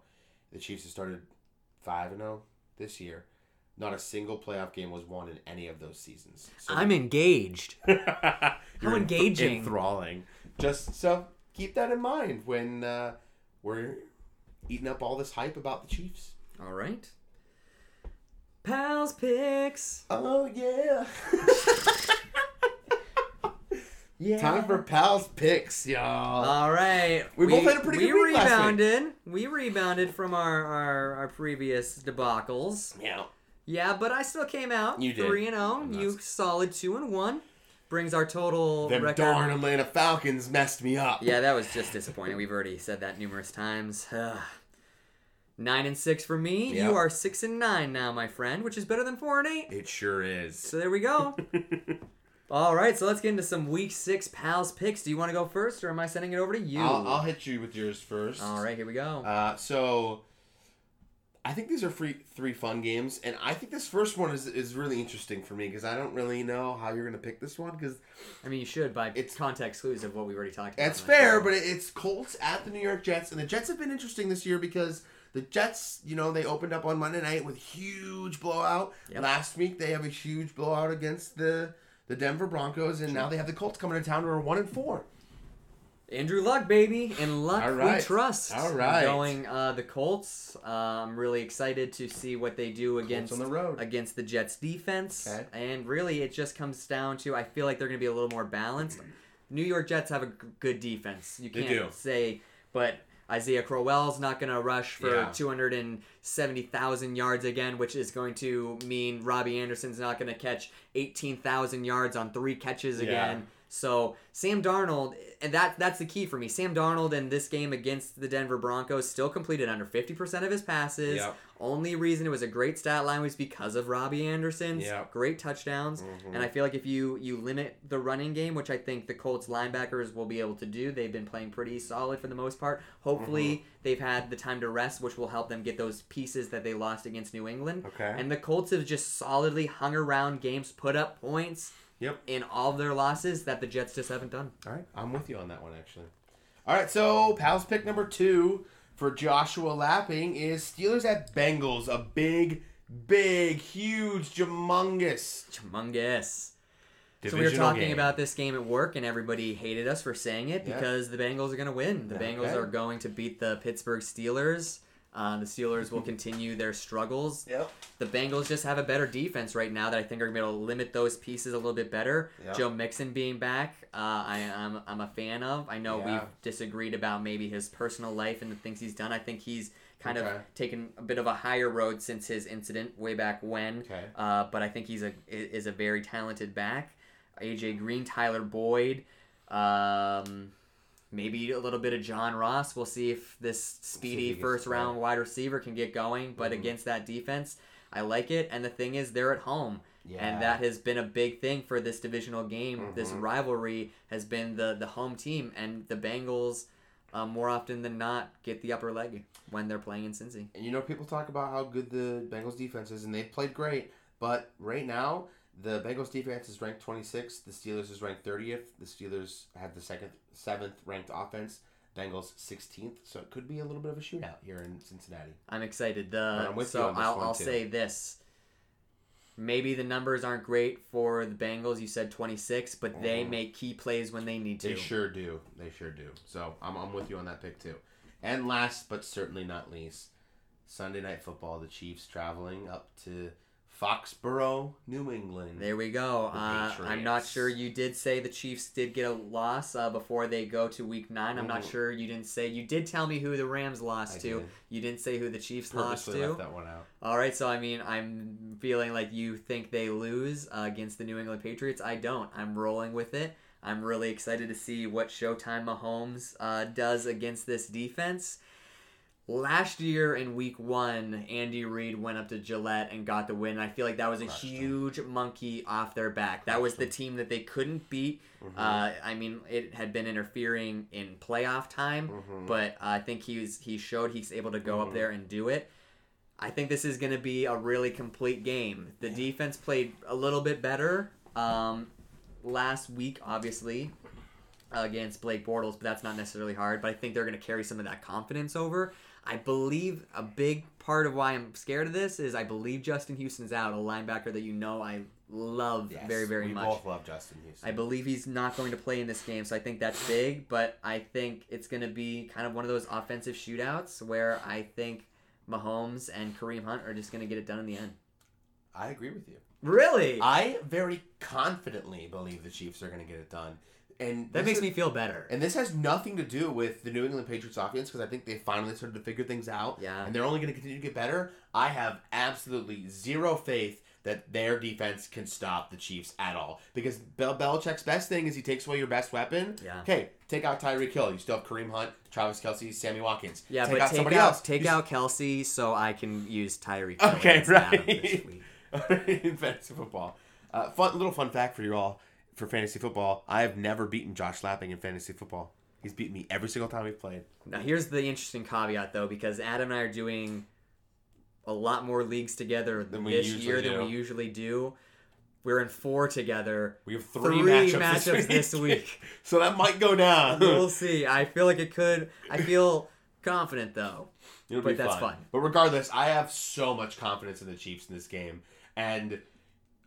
The Chiefs have started five and zero this year. Not a single playoff game was won in any of those seasons. So I'm engaged. En- engaging. enthralling. Just so keep that in mind when uh, we're eating up all this hype about the Chiefs. All right. Pals picks. Oh yeah. Yeah. Time for pals picks, y'all. All right. We both had a pretty we good week last week. rebounded. We rebounded from our, our, our previous debacles. yeah. Yeah, but I still came out You did. three and oh. zero. And You solid two and one. Brings our total Them record. darn Atlanta Falcons messed me up. Yeah, that was just disappointing. We've already said that numerous times. nine and six for me. Yep. You are six and nine now, my friend, which is better than four and eight. It sure is. So there we go. All right, so let's get into some week six pals picks. Do you want to go first, or am I sending it over to you? I'll, I'll hit you with yours first. All right, here we go. Uh, so I think these are free three fun games, and I think this first one is is really interesting for me because I don't really know how you're gonna pick this one because I mean, you should by it's- context clues of what we've already talked about. That's fair, show. but it's Colts at the New York Jets, and the Jets have been interesting this year because the Jets, you know, they opened up on Monday night with huge blowout. Yep. Last week they have a huge blowout against the the Denver Broncos, and now they have the Colts coming to town who are one and four. Andrew Luck, baby, and Luck All we right. trust. All right. going uh, the Colts. Uh, I'm really excited to see what they do against on the road. against the Jets defense. Okay. And really, it just comes down to I feel like they're going to be a little more balanced. New York Jets have a g- good defense. You can't say, but Isaiah Crowell's not going to rush for Yeah. 270,000 yards again, which is going to mean Robbie Anderson's not going to catch 18,000 yards on three catches Yeah. So Sam Darnold, and that that's the key for me. Sam Darnold in this game against the Denver Broncos still completed under 50% of his passes. Yep. Only reason it was a great stat line was because of Robbie Anderson's Yep. great touchdowns. Mhm. And I feel like if you you limit the running game, which I think the Colts linebackers will be able to do, they've been playing pretty solid for the most part. Hopefully Mm-hmm. they've had the time to rest, which will help them get those pieces that they lost against New England. Okay. And the Colts have just solidly hung around games, put up points Yep. in all of their losses that the Jets just haven't done. All right, I'm with you on that one actually. All right, so pals pick number two for Joshua Lapping is Steelers at Bengals, a big, big, huge, humongous Humongous. So we were talking game. about this game at work, and everybody hated us for saying it Yeah. because the Bengals are going to win. The. Bengals are going to beat the Pittsburgh Steelers. Uh, the Steelers will continue their struggles. Yep. The Bengals just have a better defense right now that I think are going to be able to limit those pieces a little bit better. Yep. Joe Mixon being back, uh, I, I'm, I'm a fan of. I know Yeah. we've disagreed about maybe his personal life and the things he's done. I think he's kind Okay. of taken a bit of a higher road since his incident way back when. Okay. Uh, but I think he's a is a very talented back. AJ Green, Tyler Boyd, um, maybe a little bit of John Ross. We'll see if this speedy first round wide receiver can get going. But Mhm. against that defense, I like it. And the thing is, they're at home. Yeah. And that has been a big thing for this divisional game. This Mhm. rivalry has been the the home team and the Bengals. Uh, more often than not, get the upper leg when they're playing in Cincy. And you know, people talk about how good the Bengals defense is, and they've played great. But right now, the Bengals defense is ranked 26th. The Steelers is ranked 30th. The Steelers have the second, seventh ranked offense. Bengals 16th. So it could be a little bit of a shootout here in Cincinnati. I'm excited. The I'm with you so I'll, I'll say this. Maybe the numbers aren't great for the Bengals. You said 26, but they Mhm. make key plays when they need to. They sure do. They sure do. So I'm, I'm with you on that pick too. And last but certainly not least, Sunday night football. The Chiefs traveling up to Foxborough, New England. There we go. Uh, I'm not sure you did say the Chiefs did get a loss uh, before they go to Week Nine. I'm not sure you didn't say. You did tell me who the Rams lost I to. did. You didn't say who the Chiefs lost to. that one out. All right, so I mean, I'm feeling like you think they lose uh, against the New England Patriots. I don't. I'm rolling with it. I'm really excited to see what Showtime Mahomes uh, does against this defense. Last year in Week One, Andy Reid went up to Gillette and got the win. I feel like that was a Crushed huge monkey off their back. That was the team that they couldn't beat. Mm-hmm. Uh, I mean, it had been interfering in playoff time, Mhm. but I think he was he showed he's able to go Mhm. up there and do it. I think this is going to be a really complete game. The defense played a little bit better um, last week, obviously, against Blake Bortles, but that's not necessarily hard. But I think they're going to carry some of that confidence over. I believe a big part of why I'm scared of this is I believe Justin Houston's out, a linebacker that you know I love Yes, very, very we much. both love Justin Houston. I believe he's not going to play in this game, so I think that's big. But I think it's going to be kind of one of those offensive shootouts where I think Mahomes and Kareem Hunt are just going to get it done in the end. I agree with you. Really? I very confidently believe the Chiefs are going to get it done. And that makes is- me feel better. And this has nothing to do with the New England Patriots offense because I think they finally started to figure things out. Yeah. And they're only going to continue to get better. I have absolutely zero faith that their defense can stop the Chiefs at all. Because Bel- Belichick's best thing is he takes away your best weapon. Yeah. Okay, take out Tyreek Hill. You still have Kareem Hunt, Travis Kelce, Sammy Watkins. Yeah, take but out take somebody out else. take You- out Kelce so I can use Tyreek. Okay, against Adam this right. week. fantasy football. Uh, fun little fun fact for you all for fantasy football. I have never beaten Josh Lapping in fantasy football. He's beaten me every single time we've played. Now here's the interesting caveat though, because Adam and I are doing a lot more leagues together this year than we usually do. We're in four together. We have three, Three matchups, matchups this, this week. week. so that might go down. we'll see. I feel like it could. I feel confident though. It'll but be that's fun. fun. But regardless, I have so much confidence in the Chiefs in this game. And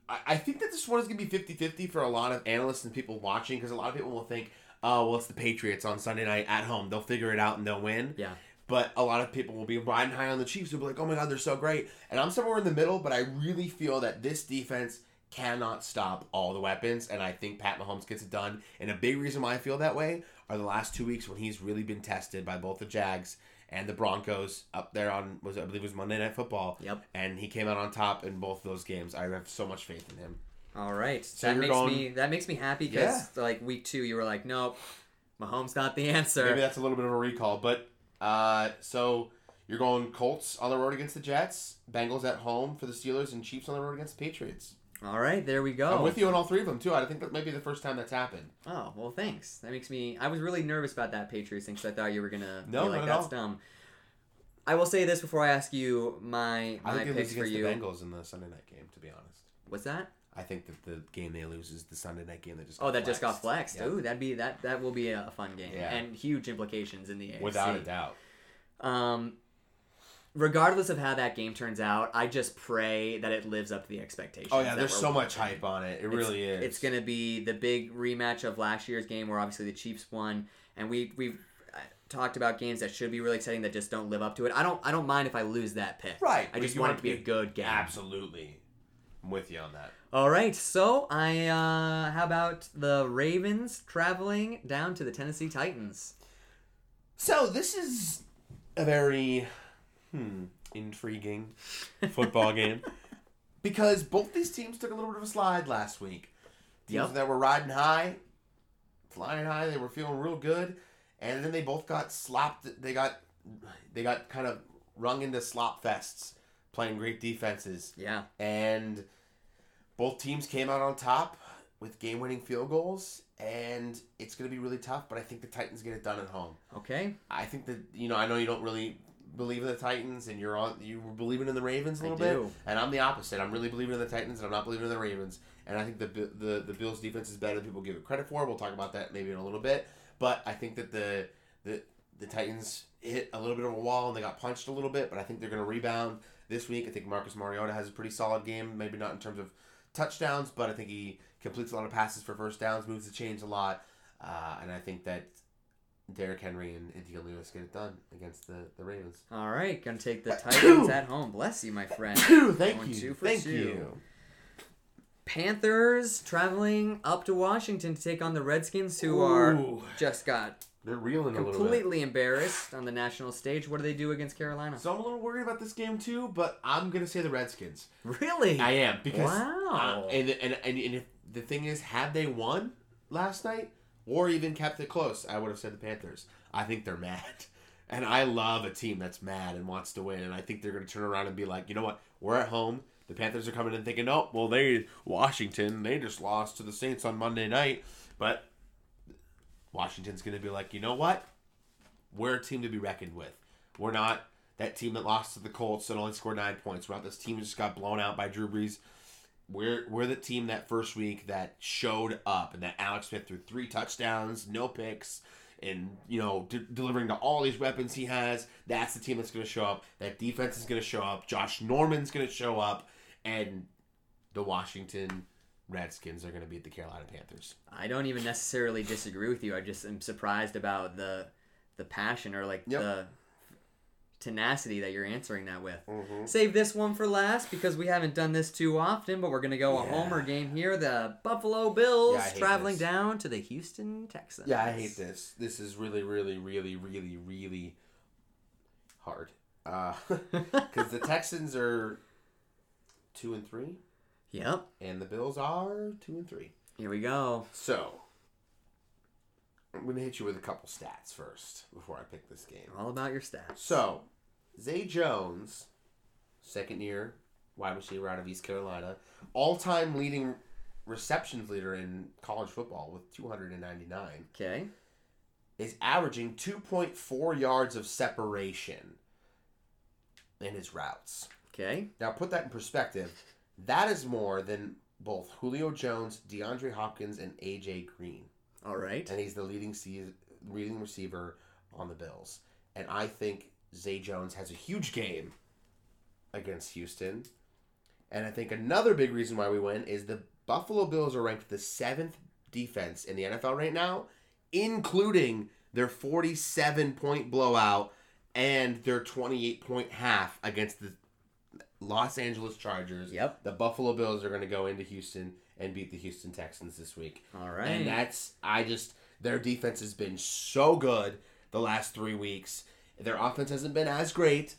I, I think that this one is going to be 50 50 for a lot of analysts and people watching because a lot of people will think, oh, well, it's the Patriots on Sunday night at home. They'll figure it out and they'll win. Yeah. But a lot of people will be riding high on the Chiefs. They'll be like, oh my God, they're so great. And I'm somewhere in the middle, but I really feel that this defense cannot stop all the weapons. And I think Pat Mahomes gets it done. And a big reason why I feel that way are the last two weeks when he's really been tested by both the Jags and the Broncos up there on, was I believe it was Monday Night Football. Yep. And he came out on top in both of those games. I have so much faith in him. All right. So that makes going- me that makes me happy because like week two you were like, nope, Mahomes not the answer. Maybe that's a little bit of a recall, but uh, so you're going Colts on the road against the Jets, Bengals at home for the Steelers, and Chiefs on the road against the Patriots. All right, there we go. I'm with you on all three of them too. I think that might be the first time that's happened. Oh well, thanks. That makes me. I was really nervous about that Patriots thing because I thought you were gonna No, be like that's all. dumb. I will say this before I ask you my I my think they lose picks for you. the Bengals in the Sunday night game. To be honest, What's that? I think that the game they lose is the Sunday night game that just Oh, that just got flexed. Yeah. Ooh, that'd be that. That will be a fun game Yeah. and huge implications in the AFC. without a doubt. Um, regardless of how that game turns out, I just pray that it lives up to the expectations. Oh yeah, there's so much hype on it. It It's- really is. It's gonna be the big rematch of last year's game, where obviously the Chiefs won, and we we've uh, talked about games that should be really exciting that just don't live up to it. I don't I don't mind if I lose that pick. right. I just want it to be a good game. Absolutely, I'm with you on that. All right. So I uh, how about the Ravens traveling down to the Tennessee Titans? So this is a very hmm, intriguing football game because both these teams took a little bit of a slide last week. Teams Yep. that were riding high, flying high, they were feeling real good, and then they both got slopped. They got they got kind of rung into slop fests, playing great defenses, Yeah. and both teams came out on top with game-winning field goals. And it's going to be really tough, but I think the Titans get it done at home. Okay. I think that you know I know you don't really believe in the Titans and you're on you were believing in the Ravens a little bit, do. and I'm the opposite. I'm really believing in the Titans and I'm not believing in the Ravens. And I think the the the Bills defense is better than people give it credit for. We'll talk about that maybe in a little bit. But I think that the the the Titans hit a little bit of a wall and they got punched a little bit, but I think they're going to rebound this week. I think Marcus Mariota has a pretty solid game, maybe not in terms of touchdowns, but I think he completes a lot of passes for first downs, moves the chains a lot, uh, and I think that Derrick Henry and, and Dion Lewis get it done against the, the Ravens. All right. Gonna take the Titans at home. Bless you, my friend. Thank Going you. two for Thank two. you. Panthers traveling up to Washington to take on the Redskins, who are just got They're reeling a little bit. completely embarrassed on the national stage. What do they do against Carolina? So I'm a little worried about this game too, but I'm gonna say the Redskins. Really? I am because Wow. uh, and, and and and if the thing is, had they won last night or even kept it close, I would have said the Panthers. I think they're mad, and I love a team that's mad and wants to win, and I think they're gonna turn around and be like, you know what, we're at home. The Panthers are coming in thinking, oh, well, they Washington, they just lost to the Saints on Monday night, but Washington's gonna be like, you know what, we're a team to be reckoned with. We're not that team that lost to the Colts and only scored nine points. We're not this team that just got blown out by Drew Brees. We're we're the team that first week that showed up and that Alex Smith threw three touchdowns, no picks, and you know de- delivering to all these weapons he has. That's the team that's going to show up. That defense is going to show up. Josh Norman's going to show up, and the Washington Redskins are going to beat the Carolina Panthers. I don't even necessarily disagree with you. I just am surprised about the the passion or like Yep. the tenacity that you're answering that with. Mm-hmm. Save this one for last because we haven't done this too often, but we're gonna go a Yeah. homer game here. The Buffalo Bills Yeah, traveling this. down to the Houston Texans. Yeah, I hate this. This is really, really, really, really, really hard. Because the Texans are two and three, Yep. and the Bills are two and three. Here we go. So I'm gonna hit you with a couple stats first before I pick this game. All about your stats. So Zay Jones, second year wide receiver out of East Carolina, all time leading receptions leader in college football with 299 Okay. is averaging 2.4 yards of separation in his routes. Okay. Now, put that in perspective. That is more than both Julio Jones, DeAndre Hopkins, and AJ Green. All right. And he's the leading leading receiver on the Bills. And I think Zay Jones has a huge game against Houston. And I think another big reason why we win is the Buffalo Bills are ranked the seventh defense in the NFL right now, including their 47 point blowout and their 28 point half against the Los Angeles Chargers. Yep. The Buffalo Bills are going to go into Houston and beat the Houston Texans this week. All right. And that's I just their defense has been so good the last three weeks. Their offense hasn't been as great,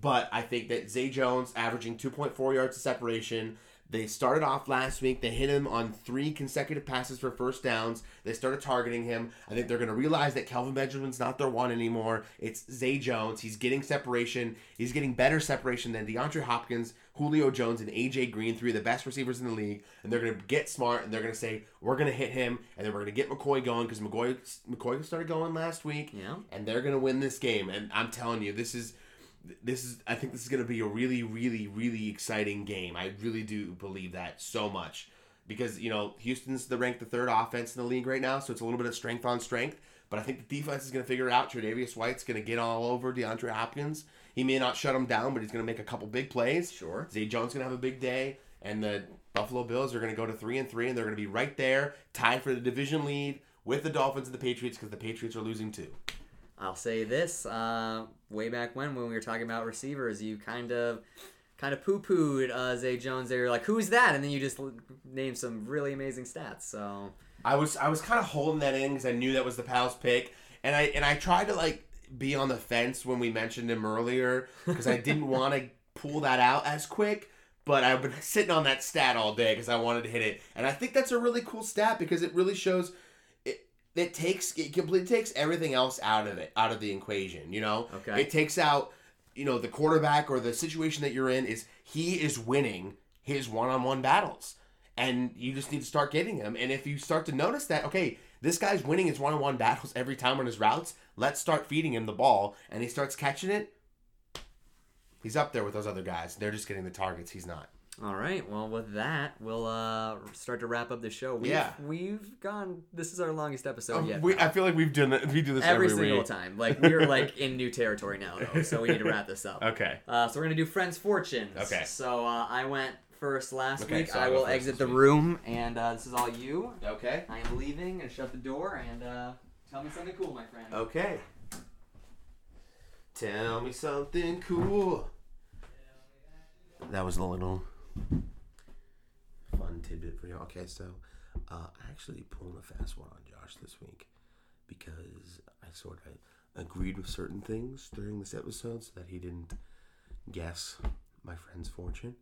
but I think that Zay Jones averaging 2.4 yards of separation. They started off last week. They hit him on three consecutive passes for first downs. They started targeting him. I think they're going to realize that Kelvin Benjamin's not their one anymore. It's Zay Jones. He's getting separation. He's getting better separation than DeAndre Hopkins, Julio Jones, and AJ Green, three of the best receivers in the league. And they're going to get smart and they're going to say, we're going to hit him. And then we're going to get McCoy going because McCoy, McCoy started going last week. Yeah. And they're going to win this game. And I'm telling you, this is this is I think this is going to be a really really really exciting game. I really do believe that so much because you know Houston's the ranked the third offense in the league right now, so it's a little bit of strength on strength. But I think the defense is going to figure it out. Tre'Davious White's going to get all over DeAndre Hopkins. He may not shut him down, but he's going to make a couple big plays. Sure. Zay Jones going to have a big day, and the Buffalo Bills are going to go to three and three, and they're going to be right there, tied for the division lead with the Dolphins and the Patriots because the Patriots are losing too. I'll say this: uh, way back when, when we were talking about receivers, you kind of, kind of poo-pooed uh, Zay Jones. They were like, "Who's that?" And then you just l- named some really amazing stats. So I was I was kind of holding that in because I knew that was the Pals pick, and I and I tried to like be on the fence when we mentioned him earlier because I didn't want to pull that out as quick. But I've been sitting on that stat all day because I wanted to hit it, and I think that's a really cool stat because it really shows it. It takes it completely takes everything else out of it out of the equation. You know, Okay. It takes out you know the quarterback or the situation that you're in is he is winning his one-on-one battles and you just need to start getting him and if you start to notice that okay this guy's winning his one-on-one battles every time on his routes let's start feeding him the ball and he starts catching it he's up there with those other guys they're just getting the targets he's not All right. Well, with that, we'll uh, start to wrap up the show. We've, Yeah. we've gone. This is our longest episode yet. we, i feel like we've done we do this every, every, single week. time. Like we're like in new territory now, though. So we need to wrap this up. okay Uh, so we're gonna do friends fortunes. Okay. So uh, I went first last Okay, week. so I will exit the room, and uh, this is all you. okay I am leaving and shut the door. And uh, tell me something cool, my friend. okay tell me something cool that was a little fun tidbit for you. Okay, so uh, I actually pulled a fast one on Josh this week because I sort of agreed with certain things during this episode so that he didn't guess my friend's fortune.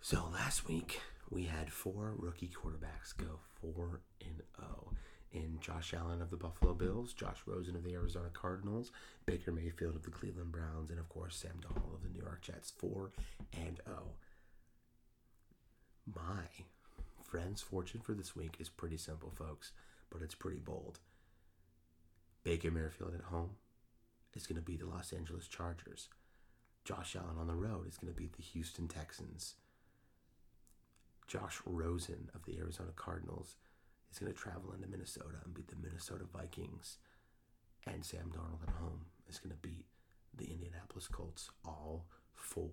So last week we had four rookie quarterbacks go four and zero. In Josh Allen of the Buffalo Bills, Josh Rosen of the Arizona Cardinals, Baker Mayfield of the Cleveland Browns, and of course Sam Darnold of the New York Jets, four and zero. My friend's fortune for this week is pretty simple, folks, but it's pretty bold. Baker Mayfield at home is going to beat the Los Angeles Chargers. Josh Allen on the road is going to beat the Houston Texans. Josh Rosen of the Arizona Cardinals is going to travel into Minnesota and beat the Minnesota Vikings. And Sam Darnold at home is going to beat the Indianapolis Colts. All four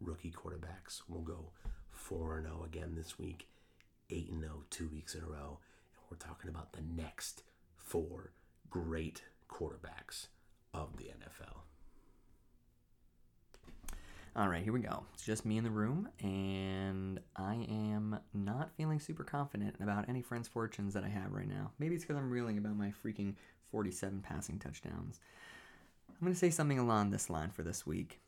rookie quarterbacks will go 4 0 again this week, 8 0 two weeks in a row. And we're talking about the next four great quarterbacks of the NFL. All right, here we go. It's just me in the room, and I am not feeling super confident about any friends' fortunes that I have right now. Maybe it's because I'm reeling about my freaking 47 passing touchdowns. I'm going to say something along this line for this week.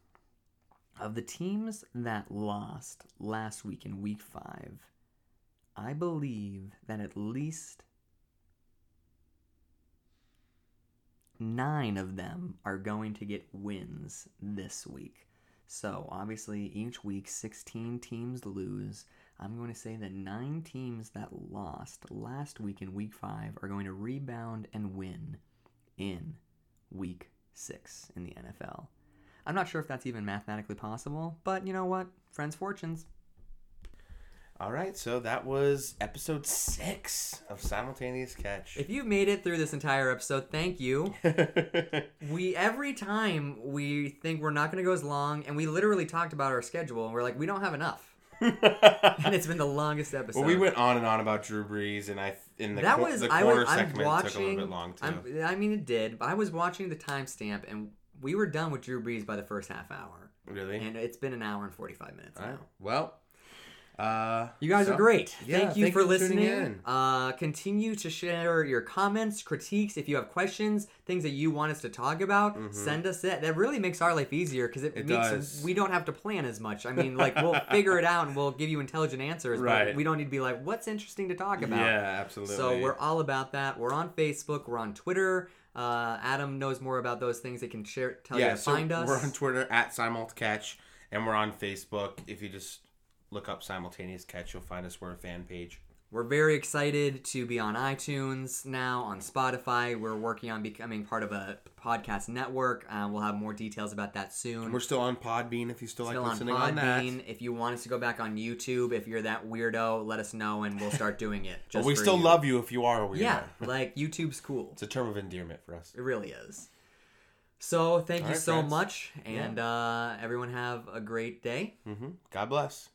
Of the teams that lost last week in week five, I believe that at least nine of them are going to get wins this week. So obviously, each week, 16 teams lose. I'm going to say that nine teams that lost last week in week five are going to rebound and win in week six in the NFL. I'm not sure if that's even mathematically possible, but you know what? Friends' fortunes. All right, so that was episode six of Simultaneous Catch. If you've made it through this entire episode, thank you. we every time we think we're not going to go as long, and we literally talked about our schedule, and we're like, we don't have enough. and it's been the longest episode. well, we went on and on about Drew Brees, and I in the that cor- was the I was I'm segment watching. took a little bit long too. I'm, I mean, it did. But I was watching the timestamp, and we were done with Drew Brees by the first half hour, really? and it's been an hour and forty five minutes All now. right. Well, uh, You guys so- are great. Yeah, thank you thank for you listening. in. Uh, continue to share your comments, critiques. If you have questions, things that you want us to talk about, send us it. That really makes our life easier because it, Mm-hmm. It makes does. we don't have to plan as much. I mean, like we'll figure it out and we'll give you intelligent answers, but Right. we don't need to be like, what's interesting to talk about. Yeah, absolutely. So we're all about that. We're on Facebook. We're on Twitter. Uh, Adam knows more about those things. They can share, tell you yeah, to so find us. we're on Twitter at SimultCatch, and we're on Facebook. If you just look up Simultaneous Catch, you'll find us. We're a fan page. We're very excited to be on iTunes now, on Spotify. We're working on becoming part of a podcast network. Uh, we'll have more details about that soon. We're still on Podbean if you still, still like on listening on, that. If you want us to go back on YouTube, if you're that weirdo, let us know and we'll start doing it. But Just we for still you. love you if you are a weirdo. Yeah, like YouTube's cool. It's a term of endearment for us. It really is. So thank All you right, so friends. much, and uh, everyone have a great day. hmm God bless.